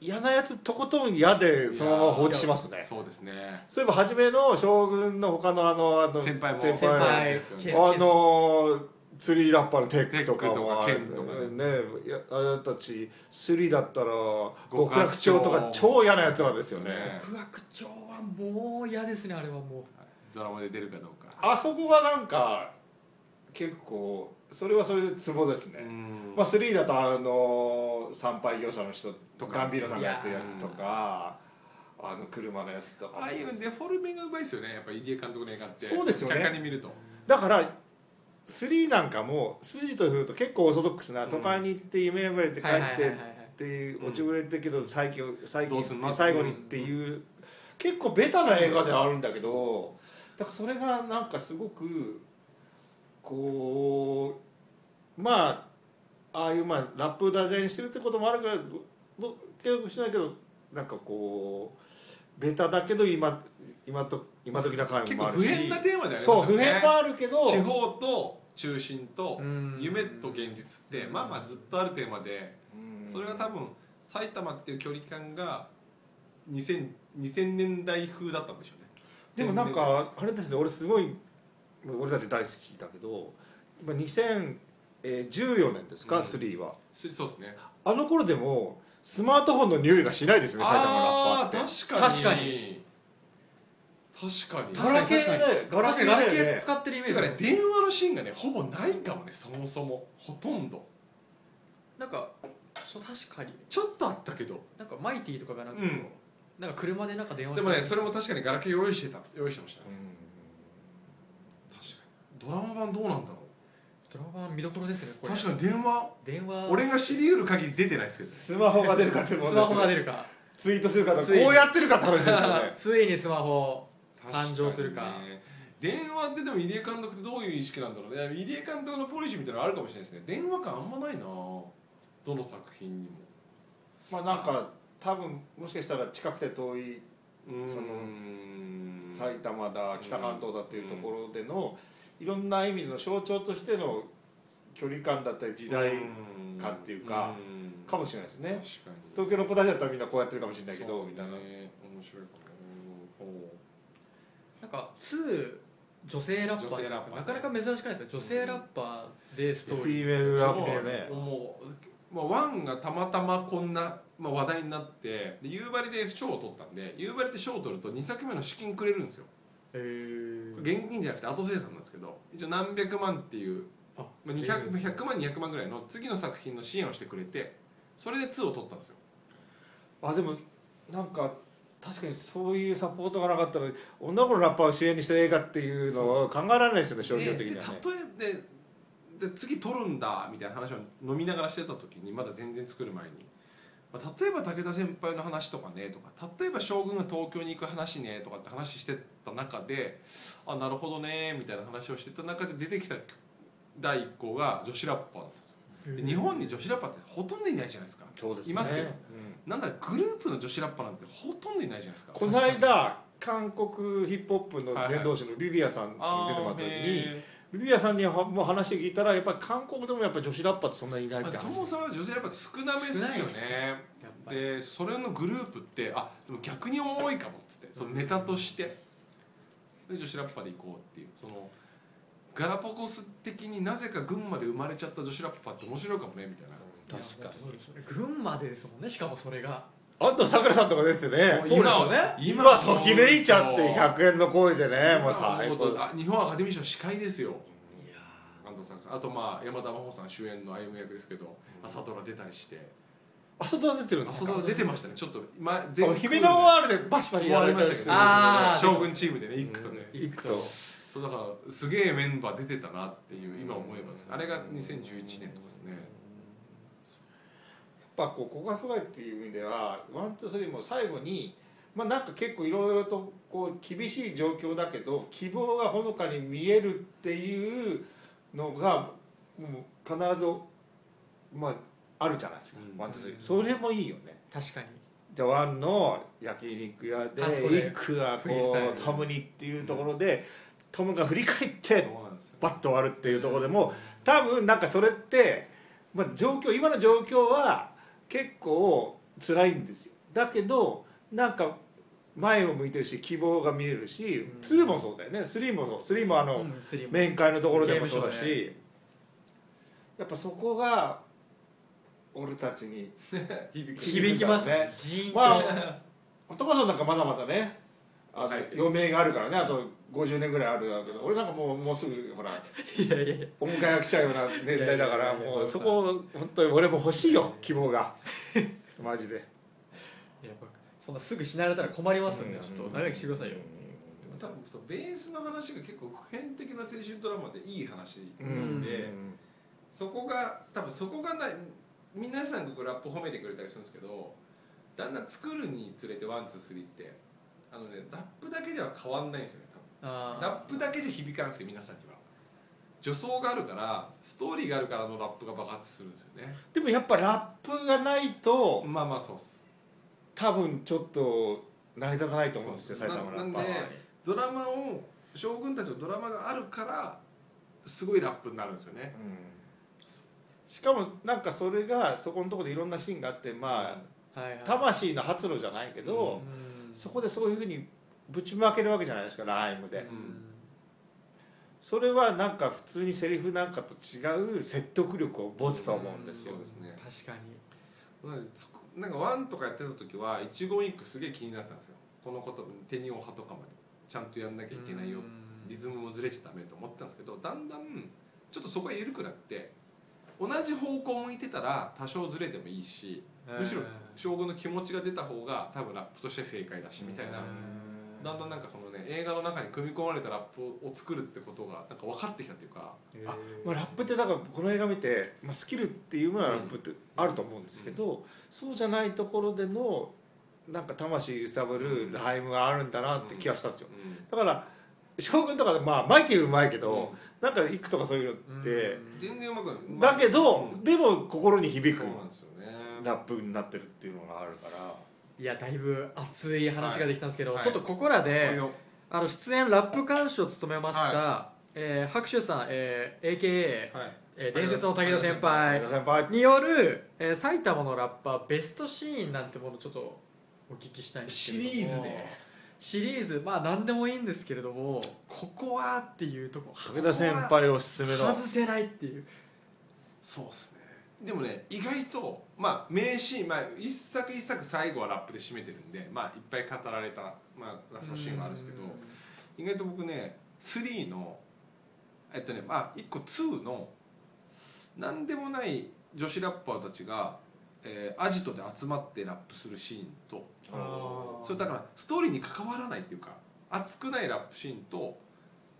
嫌なやつとことん嫌でそのまま放置しますね。そうですね。そういえば初めの将軍の他のあのあの先輩も。先先輩輩ですよねケンあのツリーラッパーのテックとかテックとかもあれケンとかね。ねいやあなたたちスリーだったら極極楽楽鳥とか鳥超嫌なやつらですよね。ね。極悪鳥はもう嫌ですねあれはもドラマで出るかどうか。あそこがなんか結構それはそれでツボですね、うん。まあ、3だとあの参拝業者の人とかガンビーノさんがやってるやつとかあの車のやつとか。ああいうデフォルメがうまいですよね。やっぱ入江監督の映画って。そうですよね。に見ると。だから3なんかも筋とすると結構オーソドックスなうん。都会に行って夢破れて帰ってっていう落ちぶれてるけど最近最近最後にっていう結構ベタな映画ではあるんだけどだからそれがなんかすごくこうまあああいうまあラップを大事にしてるってこともあるからどど継続しないけどなんかこうベタだけど今今と今時な感結もあるし。構普遍なテーマでありますそうよね。普遍もあるけど地方と中心とうん。夢と現実ってまあまあずっとあるテーマでうん。それは多分埼玉っていう距離感が 2000, 2000年代風だったんでしょうね。でもなんかあれですね俺すごい俺たち大好きだけど今2014年ですか、うん。3は。そそうですね。あの頃でもスマートフォンの匂いがしないですね埼玉のラッパーって。あー確かに。確かに。確かに。ガラケーでガラケーガラケー使ってるイメージあるね電話のシーンがねほぼないかもねそもそも。ほとんど。なんかそう確かに。ちょっとあったけど。なんかマイティとかがなんか、うん。なんか車でなんか電話でもねそれれも確かにガラケー用意してた用意してましたね。確かにドラマ版どうなんだろドラマ見どころですねこれ。う確かに電話。電話。俺が知り得る限り出てないですけどね。スマホが出るかって問題スマホが出るか。ツイートするかこついうにやってるかって話ですよね。ついにスマホ誕生するか。ね。電話ってでも入江監督ってどういう意識なんだろうね。入江監督のポリシーみたいなのあるかもしれないですね。電話感あんまないなどの作品にも。まあなんか多分もしかしたら近くて遠いそのうん埼玉だ北関東だっていうところでのいろんな意味の象徴としての距離感だったり時代感っていうかうん。かもしれないですね。確かに。東京の子たちだったらみんなこうやってるかもしれないけど。そうみたいなね。面白い。かもうん。なんか2女性ラッパー。女性ラッパーなかなか珍しくないですか女性ラッパーでストフーリー。ィーメールラッパーね。もう、まあ、ワンがたまたまこんな、まあ、話題になってで夕張で賞を取ったんで夕張で賞を取ると2作目の資金くれるんですよ現金じゃなくて後生産なんですけど一応何百万っていう、あまあ、200 100万200万ぐらいの次の作品の支援をしてくれてそれで2を取ったんですよ。あでもなんか確かにそういうサポートがなかったら女の子のラッパーを主演にした映画っていうのは考えられないですよね商業的にはね。例えでで次撮るんだみたいな話を飲みながらしてた時にまだ全然作る前に、まあ、例えば武田先輩の話とかねとか例えば将軍が東京に行く話ねとかって話してた中であなるほどねみたいな話をしてた中で出てきた第一項が女子ラッパーだったんです日本に女子ラッパーってほとんどいないじゃないですか。そうですね。いますけど。うん。なんだグループの女子ラッパーなんてほとんどいないじゃないですか。この間韓国ヒップホップの伝道師のビビアさんに出てもらった時にへビビアさんにはもう話聞いたらやっぱり韓国でもやっぱ女子ラッパーってそんなにいないっーまあて話。そもそも女子ラッパーって少なめですよね。でそれのグループってあでも逆に重いかもっつって。そのネタとしてで女子ラッパーで行こうっていう。そのガラパゴス的になぜか群馬で生まれちゃった女子ラッパーって面白いかもねみたいな。確かに。そうですよね。群馬でですもんねしかもそれが。あんたさくらさんとかですよね。そうですよね。今と。きめいちゃって100円の声でねもう最高。あ日本アカデミー賞司会ですよ。いや安藤さん。あとまあ山田真帆さん主演の歩む役ですけど朝ドラ出たりして朝ドラ出てるんですか朝ドラ出てましたね。ちょっと前あ姫の R でバシバシやられたりしてるあー。将軍チームでね一句とね。行くと。そうだからすげえメンバー出てたなっていう今思えばですあれが2011年とかですね。やっぱこうここがすごいっていう意味ではワンツースリーも最後にまあなんか結構いろいろとこう厳しい状況だけど希望がほのかに見えるっていうのがもう必ずまああるじゃないですか、うん。ワンツースリー。それもいいよね。確かに。じゃあワンの焼肉屋であそこで。イクがこフリースタイルうトムにっていうところで、トムが振り返ってそうなんですよ。バッと終わるっていうところでも多分なんかそれって、まあ、状況今の状況は結構辛いんですよ。だけどなんか前を向いてるし希望が見えるし、うん。2もそうだよね。3もそう。3もあの、うんスリム面会のところでもそうだゲームショーし、やっぱそこが俺たちに 響きますね。ねジーンと、まあトマトなんかまだまだねあのはい。余命があるからね。あと50年ぐらいあるだけど俺なんかもうもうすぐほらいやいやお迎えが来ちゃうような年代だからもうそこ本当に俺も欲しいよ。希望が。マジで。いやそんなすぐ死なれたら困りますんで、うん。ちょっと長生きしてくださいよ、でも多分そうベースの話が結構普遍的な青春ドラマでいい話うなん。で、そこが多分そこがない皆さんがラップ褒めてくれたりするんですけどだんだん作るにつれて one two three ってあのねラップだけでは変わんないんですよね多分。あラップだけじゃ響かなくて皆さんには。助走があるからストーリーがあるからのラップが爆発するんですよね。でもやっぱラップがないとまあまあそうっす。多分ちょっと成り立たないと思うんですよ埼玉ラッパーは。ドラマを将軍たちのドラマがあるからすごいラップになるんですよね。うんしかもなんかそれがそこのところでいろんなシーンがあってまあはいはい。魂の発露じゃないけど、うん。そこでそういうふうにぶちまけるわけじゃないですかライムで、うん。それはなんか普通にセリフなんかと違う説得力を持つと思うんですよ、そうですね確かに。なんかワンとかやってた時は一言一句すげえ気になってたんですよ。このこと手におはとかまで。ちゃんとやんなきゃいけないよ。うん。リズムもずれちゃダメと思ってたんですけどだんだんちょっとそこが緩くなって同じ方向向いてたら多少ずれてもいいしむしろ将軍の気持ちが出た方が多分ラップとして正解だしみたいな。だんだんなんかそのね映画の中に組み込まれたラップを作るってことがなんか分かってきたというか。あまあ、ラップってだからこの映画見て、まあ、スキルっていうものはラップってあると思うんですけど、そうじゃないところでのなんか魂揺さぶるライムがあるんだなって気がしたんですよ、うん。だから将軍とかでまあマイケルうまいけど、なんか一句とかそういうのって、全然うまくだけど、うんでも心に響くそうなんですよね。ラップになってるっていうのがあるから。いやだいぶ熱い話ができたんですけど、はい。ちょっとここらで、はい。よあの出演ラップ監修を務めました、はえー白秋さん、えー AKA、はい。えー伝説の武田先輩先輩。による、えー埼玉のラッパーベストシーンなんてものをちょっとお聞きしたいんですけれども。シリーズでシリーズまあ何でもいいんですけれどもここはっていうとこ武田先輩おすすめの。外せないっていう。そうっすね。でもね意外とまあ名シーン、まあ、一作一作最後はラップで締めてるんでまあいっぱい語られた、まあ、ラストシーンはあるんですけど意外と僕ね3のえっとねまあ1個2の何でもない女子ラッパーたちが、えーアジトで集まってラップするシーンとそれだからストーリーに関わらないっていうか熱くないラップシーンと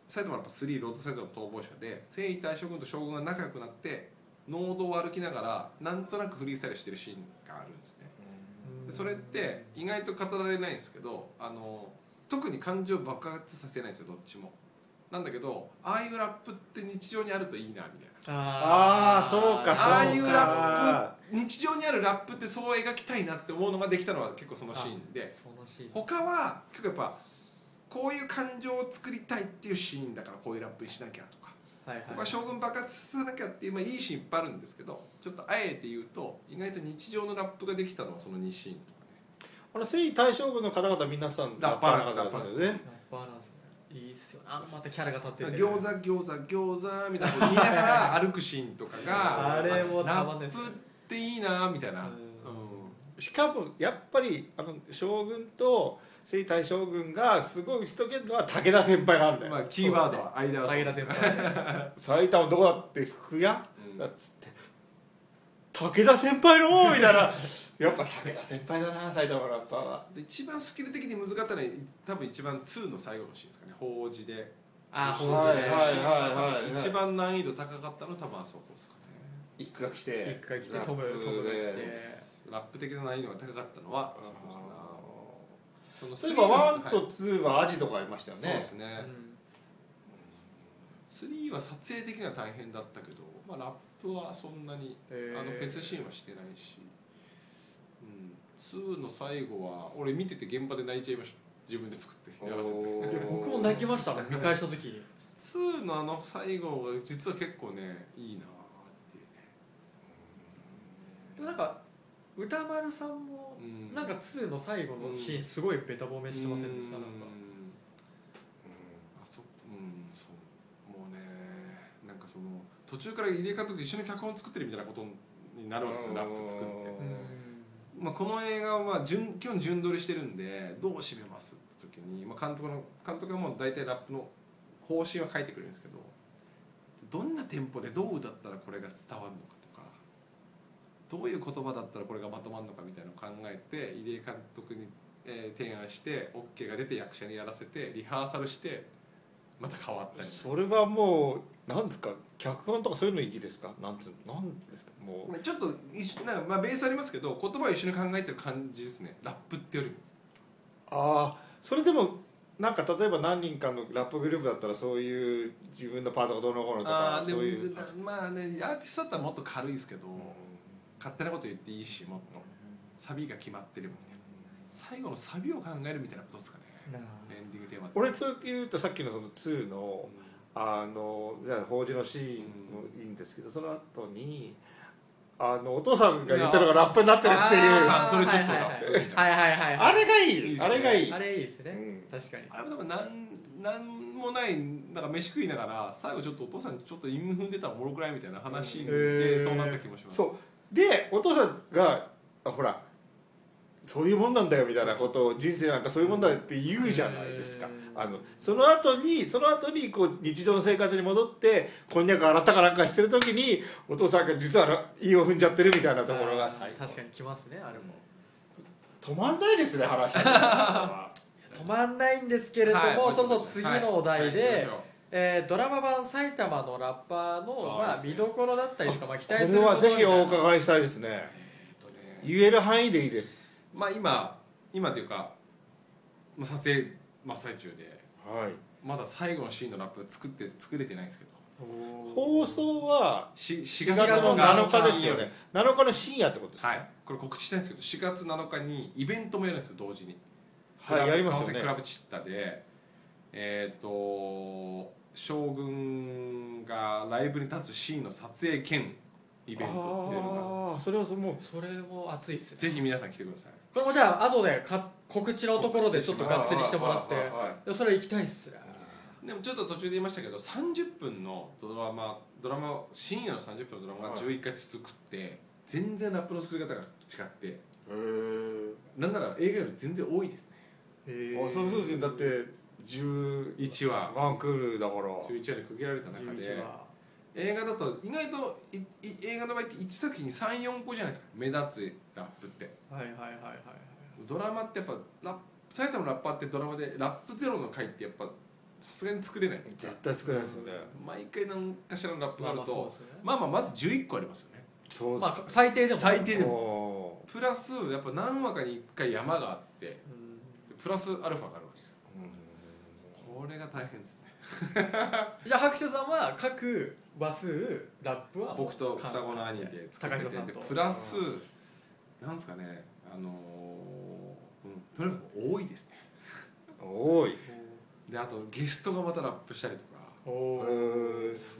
埼玉ラッパ3ロードサイドの逃亡者で征夷大将軍と将軍が仲良くなって農道を歩きながらなんとなくフリースタイルしてるシーンがあるんですね。でそれって意外と語られないんですけどあの特に感情を爆発させないんですよどっちもなんだけどああいうラップって日常にあるといいなみたいな。あーそうかああいうラかップ日常にあるラップってそう描きたいなって思うのができたのは結構そのシーンで。そのシーン。他は結構やっぱこういう感情を作りたいっていうシーンだからこういうラップにしなきゃとか。はいはい。他は将軍爆発させなきゃっていう、まあ、いいシーンいっぱいあるんですけどちょっとあえて言うと意外と日常のラップができたのはその2シーンとかね。あの征夷大将軍の方々皆さんラッパーの方ですよね。ラッパーなんですねいいっすよね。あのまたキャラが立ってて。餃子餃子餃子みたいなこと言いながら 歩くシーンとかがあれもたラまんないですね。ップっていいなみたいな、しかもやっぱりあの将軍と征夷大将軍がすごい打ち解けるのは武田先輩なんだよ、まあキーワードは間は。武田先輩。埼玉どこだって福屋、うん。だっつって武田先輩のみたいな。やっぱ武田先輩だな埼玉のラッパーは。で一番スキル的に難かったのは多分一番2の最後のシーンですかね。法事で。あーはいほんとねはいはいはい一番難易度高かったのは多分あそこですかね。一句が来て。一回来てラップ。トムトムが来でて。ラップ的な難易度が高かったのはそこかな。そのそういえばは1と2はアジとかありましたよね。そうですね、うん。3は撮影的には大変だったけど、まあ、ラップはそんなに、へー。あのフェスシーンはしてないし、うん、2の最後は俺見てて現場で泣いちゃいました。自分で作ってやらせて。僕も泣きましたね 見返した時に。2のあの最後が実は結構ねいいなっていうね。でもなんか歌丸さんもうん。なんか2の最後のシーンすごいベタ褒めしてませんでした？なんか。あそうんそう。もうねなんかその途中から入江監督と一緒に脚本作ってるみたいなことになるわけですよラップ作って。うん。まあ、この映画はまあ順基本順撮りしてるんでどう締めます？って時に、まあ、監督の監督はもう大体ラップの方針は書いてくれるんですけどどんなテンポでどう歌ったらこれが伝わるのかとかどういう言葉だったらこれがまとまるのかみたいなのを考えて入江監督に、えー提案して OK が出て役者にやらせてリハーサルしてまた変わったり。それはもうなんですか脚本とかそういうのいいですか？なんつうなんですか？もう。ちょっと一緒なんかまあベースありますけど言葉を一緒に考えてる感じですね。ラップってよりも。ああそれでもなんか例えば何人かのラップグループだったらそういう自分のパートがどうのこうのとかそういう。まあねアーティストだったらもっと軽いですけど、勝手なこと言っていいしもっと。サビが決まってるみたいな。最後のサビを考えるみたいなことですかねエンディングテーマ。って俺そう言うとさっきのその2のあのじゃあ法事のシーンもいいんですけどその後にあのお父さんが言ったのがラップになってるっていう。それちょっとはいはい。はいはいはいあれがいい。いいですね。あれがいい。あれいいですね、うん。確かに。あれも多分なんなんもないなんか飯食いながら最後ちょっとお父さんちょっと韻踏んでたらおもろくないみたいな話へでー。そうなった気もします。そう。でお父さんがあほらそういうもんなんだよみたいなことを人生なんかそういうもんだよって言うじゃないですか。あのその後にその後にこう日常の生活に戻ってこんにゃく洗ったかなんかしてる時にお父さんが実は胃を踏んじゃってるみたいなところが。確かに来ますねあれも。止まんないですね話が止まんないんですけれども、はいそろそろ次のお題で、はいえードラマ版埼玉のラッパーのまあ、見どころだったりとか、まあ、期こ待することれはぜひお伺いしたいですねえっとね。言える範囲でいいですまあ今今というかまあ撮影真っ最中ではい。まだ最後のシーンのラップ作って作れてないんですけど。放送はし4 4月の7日ですよね。です。7日の深夜ってことですか？はい。これ告知したいんですけど4月7日にイベントもやるんですよ同時に。はいやりますよね。クラブチッタで。えっ、と将軍がライブに立つシーンの撮影兼イベントっていうのああそれはそもう。それも熱いっすね。がぜひ皆さん来てください。これもじゃあ後でか告知のところでちょっとがっつりしてもらってはいはいはい。でもそれ行きたいっすね。でもちょっと途中で言いましたけど30分のドラマドラマ深夜の30分のドラマが11回続くって全然ラップの作り方が違って。へえなんなら映画より全然多いですね。あそうそうですねだって11 1話。ワンクールだから。11話に区切られた中で。11話映画だと意外といい映画の場合って1作品に34個じゃないですか。目立つラップって。はいはいはいはいはい。ドラマってやっぱラップ埼玉のラッパーってドラマでラップゼロの回ってやっぱさすがに作れない。絶対作れないですよね。毎回何かしらのラップがあるとまあまあまあまあまず11個ありますよね。まあそうです最低でも最低でも。もプラスやっぱ何話かに1回山があって。うん。プラスアルファがあるわけです。これが大変ですね じゃあ白手さんは各話数ラップは僕と双子の兄で作っててプラスなんですかねあのーうんとにかく多いですね。多い。であとゲストがまたラップしたりとか。お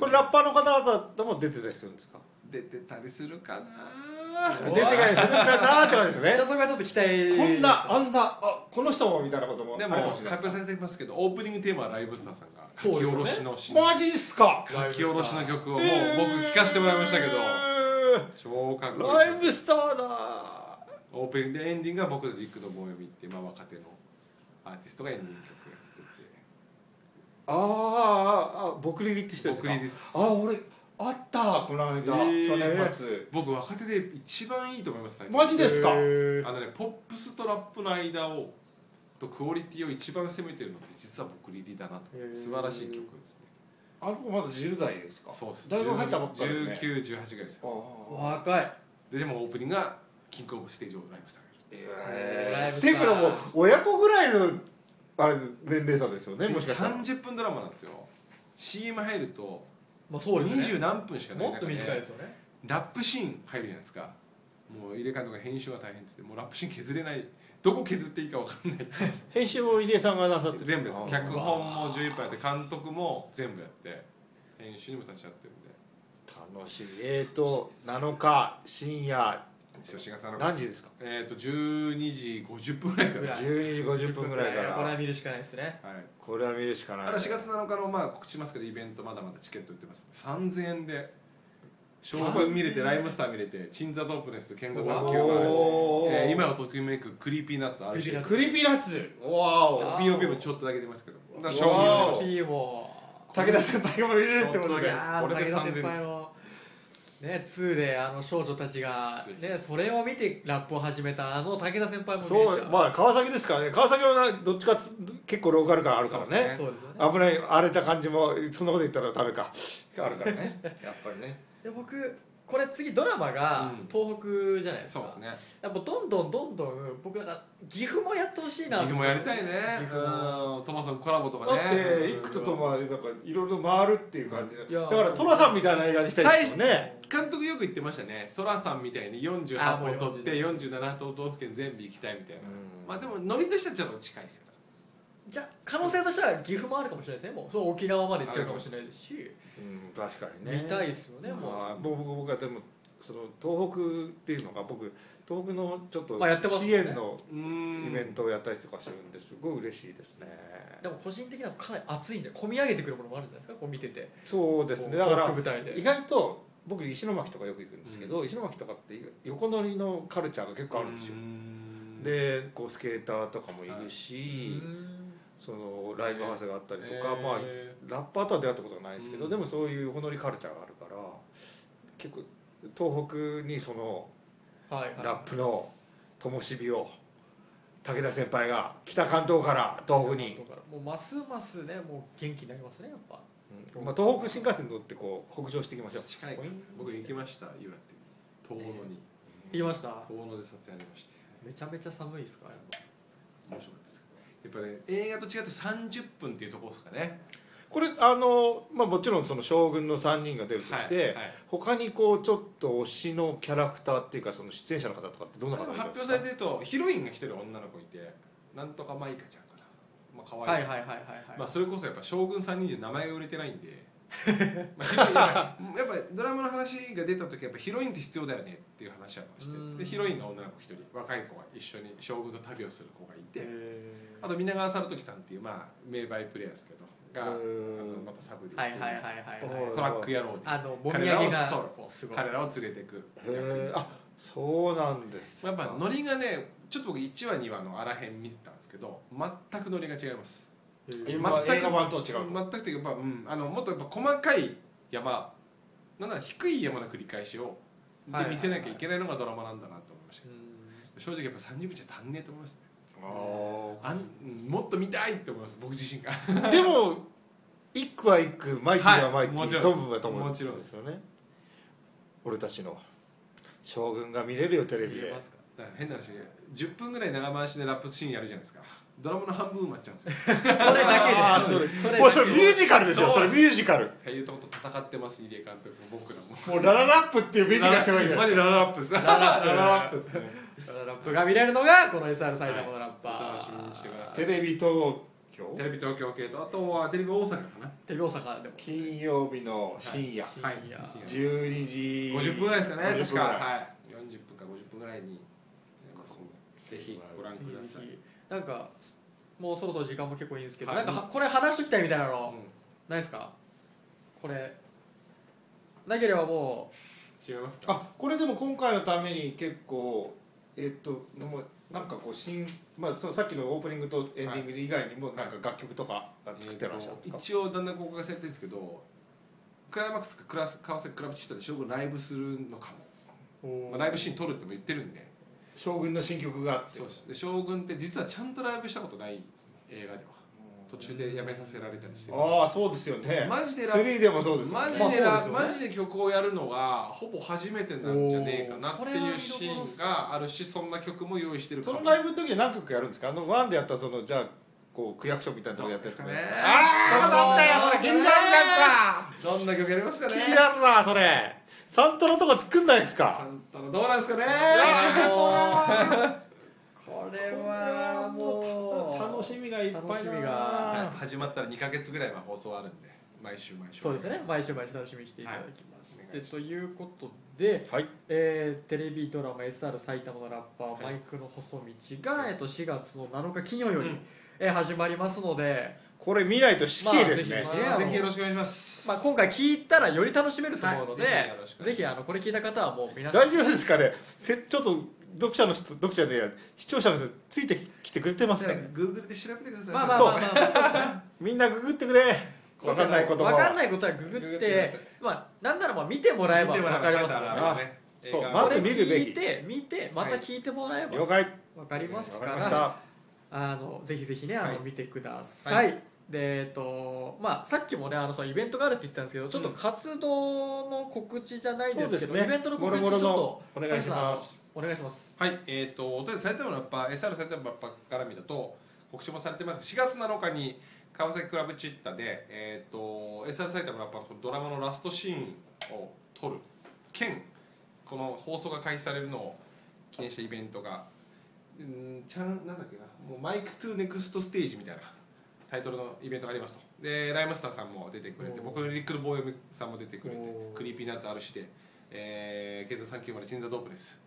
これラッパーの方々も出てたりするんですか？出てたりするかな出てたりするかなって感じですね。それはちょっと期待こんなあんなあこの人もみたいなこともでも発表されてますけどオープニングテーマはライブスターさんが書き下ろしのシーン。マジっすか？書き下ろしの曲をもう僕聴かせてもらいましたけど。え超かっこいい。ーライブスターだオープニングでエンディングが僕とリックの棒読みって、まあ、若手のアーティストがエンディング曲やってて。あーあー僕リリって人ですか。僕リリですあ俺あったこの間、ー。去年末。僕若手で一番いいと思います最近。マジですか？へー。あのねポップスとラップの間をとクオリティを一番攻めてるのって実は僕リリだなと。へー。素晴らしい曲ですね。あの子まだ10代ですか？そうです。大学入ったばっかりね。1918ぐらいですよ。あ若い。ででもオープニングがキングオブステージをライブしたーへー。ライブっていうかもう親子ぐらいのあれ年齢差ですよねもしかしたら。30分ドラマなんですよ。CM 入るとまあそうですね。20何分しかないもっと短いですよね。ラップシーン入るじゃないですか。もう入れ替えとか編集が大変っつって。もうラップシーン削れない。どこ削っていいか分かんない。編集も入江さんがなさってる全部やって。あー。脚本も11分やって監督も全部やって。編集にも立ち会ってるんで。楽しみ。えーと7日深夜4月7日何時ですか？えっ、と12時50分ぐらいから。ぐらい12時50分ぐらいかこれはら見るしかないですね。はい。これは見るしかない。ただ4月7日のまあ告知しますけどイベントまだまだチケット売ってます3000円でショーパン見れてライムスター見れて鎮座ドープネス健太さん級がえー今をときめくクリーピーナッツあるし。クリーピーナッツ。クリーピーナッツ。わお。あ POP もちょっとだけ出ますけど。だから将棋も。武田先輩が見れるってことで。これで武田3000先輩のね2であの少女たちがねそれを見てラップを始めたあの武田先輩もそうまあ川崎ですからね。川崎はなどっちかつ結構ローカル感あるからね。ね。危ない荒れた感じもそんなこと言ったらダメか。あるからね。やっぱりね。で僕これ次ドラマがうん。東北じゃないですか、そうですね。やっぱどんどんどんどん僕なんか岐阜もやってほしいな岐阜もやりたいね。岐阜も。うん。トマソンコラボとかだねって一区とともなんかいろいろ回るっていう感じでいや。だから寅さんみたいな映画にしたいですよね。監督よく言ってましたね。寅さんみたいにあ48もう本取って47都道府県全部行きたいみたいな。うん。まあでもノリとしてはちょっと近いですよじゃあ可能性としては岐阜もあるかもしれないですね。もうそう沖縄まで行っちゃうかもしれないですし。うん確かにね。見たいですよねもう。まあ僕僕はでもその東北っていうのが僕東北のちょっとまあやってますもん支ね援のイベントをやったりとかしてるんですごい嬉しいですね。でも個人的にはかなり熱いんじゃ込み上げてくるものもあるんじゃないですかこう見て。てそうですね。だから東北舞台で。意外と僕石巻とかよく行くんですけど、石巻とかって横乗りのカルチャーが結構あるんですよ。でこうスケーターとかもいるし、うんそのライブハウスがあったりとか、まあラッパーとは出会ったことはないですけど、うん。でもそういう横乗りカルチャーがあるから結構東北にそのラップの灯火を武田先輩が北関東から東北に、もうますますねもう元気になりますねやっぱ。うん。まあ、東北新幹線に乗ってこう北上していきましょう。近い僕行きました岩手に。遠野に。言いました？遠野で撮影ありまして。めちゃめちゃ寒いですかやっぱ。面白かっやっぱね映画と違って30分っていうところですかね。これあの、まあ、もちろんその将軍の3人が出るとして、はいはい。他にこうちょっと推しのキャラクターっていうかその出演者の方とかってどんな方発ですか？表されてるとヒロインが一人女の子いてなんとかマイカちゃんかな。まあ可愛いはいはいはいはいはい。まあそれこそやっぱ将軍3人じゃ名前が売れてないんで まあ やっぱやっぱドラマの話が出た時やっぱヒロインって必要だよねっていう話はしてうん。でヒロインが女の子一人若い子が一緒に将軍と旅をする子がいてへあと皆川猿時さんっていうまあ名バイプレイヤーですけどがあのうんまたサブでトラック野郎であのもみ彼らをあげがそうこう彼らを連れてくあそうなんですやっぱノリがねちょっと僕1話2話のあらへん見てたんですけど全くノリが違います今映画版とは違う全くというか、まあうん、あのもっとやっぱ細かい山なんなら低い山の繰り返しをで見せなきゃいけないのがドラマなんだなと思いました。うん。正直やっぱ30分じゃ足んねえと思いますねああんうんもっと見たいって思います僕自身が。ーでも一句は一句マイティはマイティ、はいトムはトムもちろんですよね。俺たちの将軍が見れるよテレビで。変な話10分ぐらい長回しでラップシーンやるじゃないですかドラマの半分埋まっちゃうんですよ。それだけで。それそれもうそれミュージカルですよそれミュージカル。っていうとこと戦ってます入江監督も僕らも。もうラララップっていうミュージカルしてもいいですか。マジラララップです。ラララップですね。ラップが見れるのがこの SR 埼玉のラッパー、お楽しみにしてくださいテレビ東京。テレビ東京系とあとはテレビ大阪かな。テレビ大阪でも。金曜日の深夜、深はい。夜12時。50分ぐらいですかね50確か。はい。40分か50分ぐらいに。ぜひご覧ください、なんかもうそろそろ時間も結構いいんですけど、はい。なんかはこれ話しときたいみたいなのうん。ないですか？これなければも違いますか？あこれでも今回のために結構えっともうなんかこう新、まあ、そのさっきのオープニングとエンディング以外にもなんか楽曲とか作ってらっしゃるんですか、一応だんだん公開されてるんですけどクライマックスかクラス川崎クラブチッタで将軍ライブするのかも、う、まあ、ライブシーン撮るっても言ってるんで将軍の新曲があって。そうです。で将軍って実はちゃんとライブしたことないんですね。映画では。途中でやめさせられたりして。るああそうですよね。マジでラ3でもそうですよね。マジでラ、まあでマジで曲をやるのがほぼ初めてなんじゃねえかなっていうシーンがあるしそんな曲も用意してるそのライブの時は何曲やるんですか？あのワンでやったそのじゃあこう区役所みたいなところやったやつもやるんですかね。ああなんだよそれ。気になるなんか。どんな曲やりますかね。気になるなそれサントラとか作んないですサかンタのどうなんですかね？これはもう楽しみがいっぱいだな。楽し始まったら2か月ぐらいは放送あるんで毎週毎週そうですね。毎週毎週楽しみにしていただきます、はい。でということで、はい。えーテレビドラマ SR 埼玉のラッパー、はい。マイクの細道が、えっと4月の7日金曜より、うん。えー始まりますので、これ見ないと死刑ですね、まあぜひまあぜひよろしくお願いします。まあ、今回聞いたらより楽しめると思うので、はいぜひあのこれ聞いた方はもう皆さん。大丈夫ですかね？せちょっと読者の人読者で視聴者の人ついてきてくれてますかね？グーグルで調べてください。まあまあまあまあ、まあ、そうですね。みんなググってくれ。分かんないことも。分かんないことはググっググって。まあなんならまあ見てもらえば分かりますから。らね。そうまず見るべ聞いきて見てまた聞いてもらえば了解。分かりますかわからりました。あのぜひぜひねあの、はい。見てください、はいでえっとまあさっきもねあのそのイベントがあるって言ってたんですけどちょっと活動の告知じゃないですけど、そうですね。イベントの告知ちょっとお願いします。お願いします。はい、えっ、と、とりあえず埼玉のラッパー、SR 埼玉のラッパー絡みだと、告知もされてます。4月7日に川崎クラブチッタで、えっ、と、SR 埼玉のラッパーのドラマのラストシーンを撮る、兼、この放送が開始されるのを記念したイベントが、うんちゃんなんだっけなもうマイクトゥネクストステージみたいなタイトルのイベントがありますと。でライムスターさんも出てくれて僕のリックルボーイさんも出てくれてクリーピーナッツあるしてえー、ケンタ390チンザドープです、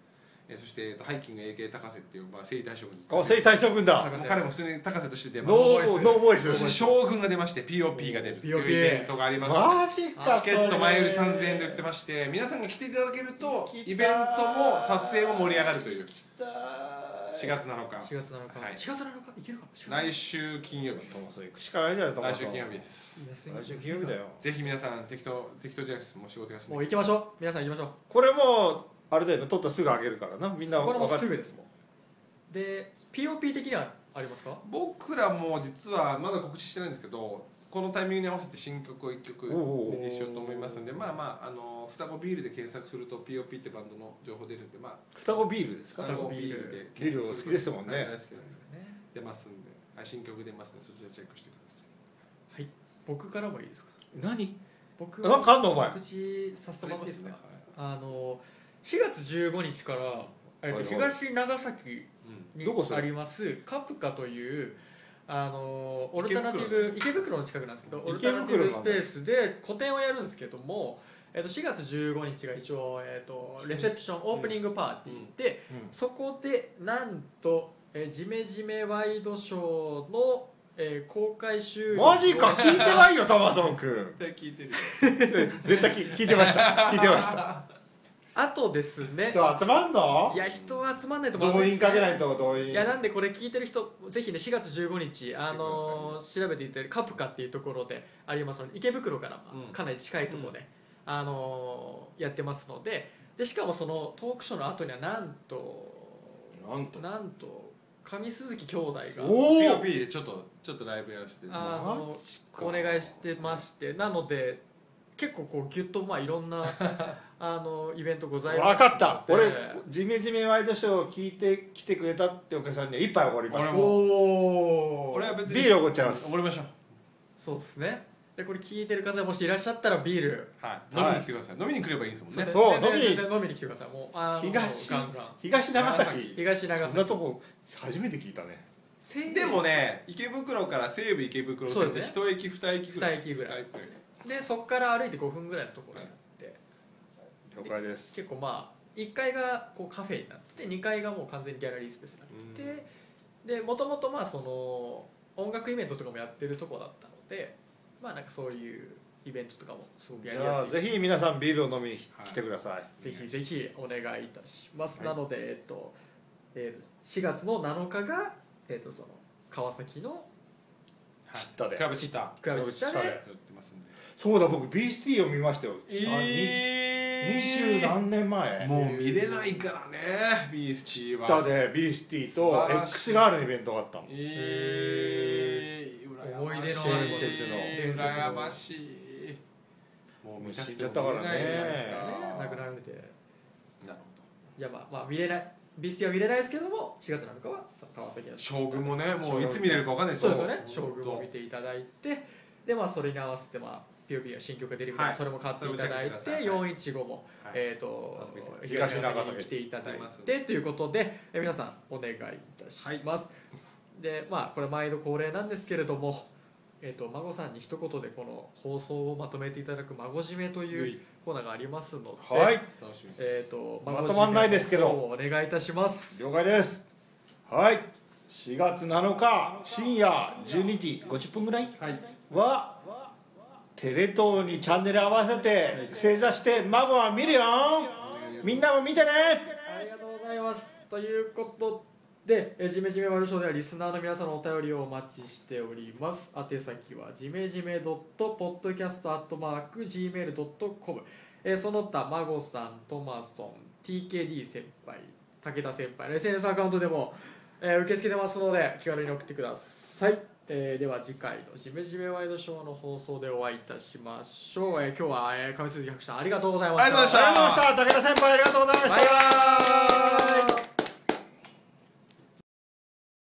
えー、そして、えっとハイキング AK 高瀬っていう、まあ、征夷大将軍ですあ征夷大将軍だ。高瀬。もう彼も普通に高瀬として出ノます。ーノーボイス。そして将軍が出まして POP が出るっていうイベントがあります。マジかチケット前売りそれ。3000円で売ってまして皆さんが来ていただけると来たイベントも撮影も盛り上がるという。だ4月7 4日月7日、はい。4月7日いけるかな？4月来週金曜日トマソ行くしかないじゃないトマソ来週金曜日です来週金曜日だよ。ぜひ皆さん適当適当じゃなくてもう仕事休み。もう行きましょう。皆さん行きましょう。これもうあれだよね撮ったらすぐあげるからな。みんなこれもすぐですもんで POP 的にはありますか？僕らも実はまだ告知してないんですけどこのタイミングに合わせて新曲を1曲リリリースしようと思いますんでまあまああの双子ビールで検索すると POP ってバンドの情報出るんでまあ。双子ビールですか？双子ビールでビールお好きですもんね。はい大好きなんで出ますんではい新曲出ますんでそちらチェックしてください。はい。僕からもいいですか？何？僕なんかあんのお前。告知させてもらっていいですか？はい。あの4月15日から、えっと東長崎うん。にありますカプカというあのオルタナティブ池袋。の近くなんですけどオルタナティブスペースで個展をやるんですけども、えっと4月15日が一応、えっとレセプションオープニングパーティーで、うん。そこでなんと「えージメジメワイドショーの」えー公開収録をマジか聞いてないよトマソン君。絶対聞いてる。よ 絶対聞聞いてました。聞いてましたあとですね。人集まんの？いや人は集まんないとまず動員いですね。かけないと動員。いやなんでこれ聞いてる人ぜひね4月15日あのー調べていただいてカプカっていうところでありますので池袋からかなり近いところで、あのーやってますので。でしかもそのトークショーの後にはなんとなんと。なんと上鈴木兄弟がおお POP でちょっとちょっとライブやらせて。あのお願いしてまして。なので結構こうギュッとまあいろんなあのイベントございます分かった。俺ジメジメワイドショーを聞いて来てくれたってお客さんには一杯おごります。俺も。おお俺は別にビールおごっちゃいます。おごりましょう。そうですね。でこれ聞いてる方もしいらっしゃったらビール。はい。飲みに来てください。飲みに来ればいいんですもんね。そう飲みに。全然飲みに来てください。もうあの東ガンガン。東長崎。東長崎。そんなとこ初めて聞いたね。せでもね池袋から西武池袋そうですね。一駅二駅ぐらい。二駅ぐらい。でそこから歩いて5分ぐらいのところにあって了解です。結構まあ1階がこうカフェになって2階がもう完全にギャラリースペースになっててでもともとまあその音楽イベントとかもやってるとこだったのでまあなんかそういうイベントとかもすごくじやりやすい。ゃあぜひ皆さんビールを飲みに来てください。ぜひぜひお願いいたします、はい。なので、えっとえっと4月の7日が、えっとその川崎の知ったで。クラブチッタクラブチッタで。クラブチッタでやってますんで。そうだ僕 BST を見ましたよ二え十何年前。もう見れないからねビースティーは。だで BST と素晴らしい X ガールのイベントがあったの。えー羨ましい。思い。出のある伝説の伝説の羨ましいもう死んじゃったからね亡くなられてなるいやまあまあ見れないビスティは見れないですけども4月7日は川崎将軍もねもういつ見れるかわかんないですそうですよね。将軍を見ていただいてでまあそれに合わせてまあ POP が新曲が出るみたいな、はい。それも買っていただいてそれもチェックして415も、はい。えっ、と東長崎に来ていただい出ます。てということでえ皆さんお願いいたします、でまあこれ毎度恒例なんですけれどもえー、と孫さんに一言でこの放送をまとめていただく「孫締め」というコーナーがありますので、はい。えー、とまとまんないですけど。お願いいたします。了解です。はい。4月7日深夜12時50分ぐらいはい。はテレ東にチャンネル合わせて正座して孫は見るよ。みんなも見てね。ありがとうございます。ということでえじめじめワルショーではリスナーの皆さんのお便りをお待ちしております。宛先はじめじめ .podcast.gmail.com えーその他孫さんトマソン TKD 先輩武田先輩の SNS アカウントでも、えー受け付けてますので気軽に送ってください、えーでは次回のじめじめワイドショーの放送でお会いいたしましょう、えー今日は、えー、上鈴木博士さんありがとうございましたありがとうございました。ありがとうございました。武田先輩ありがとうございました。バイバーイ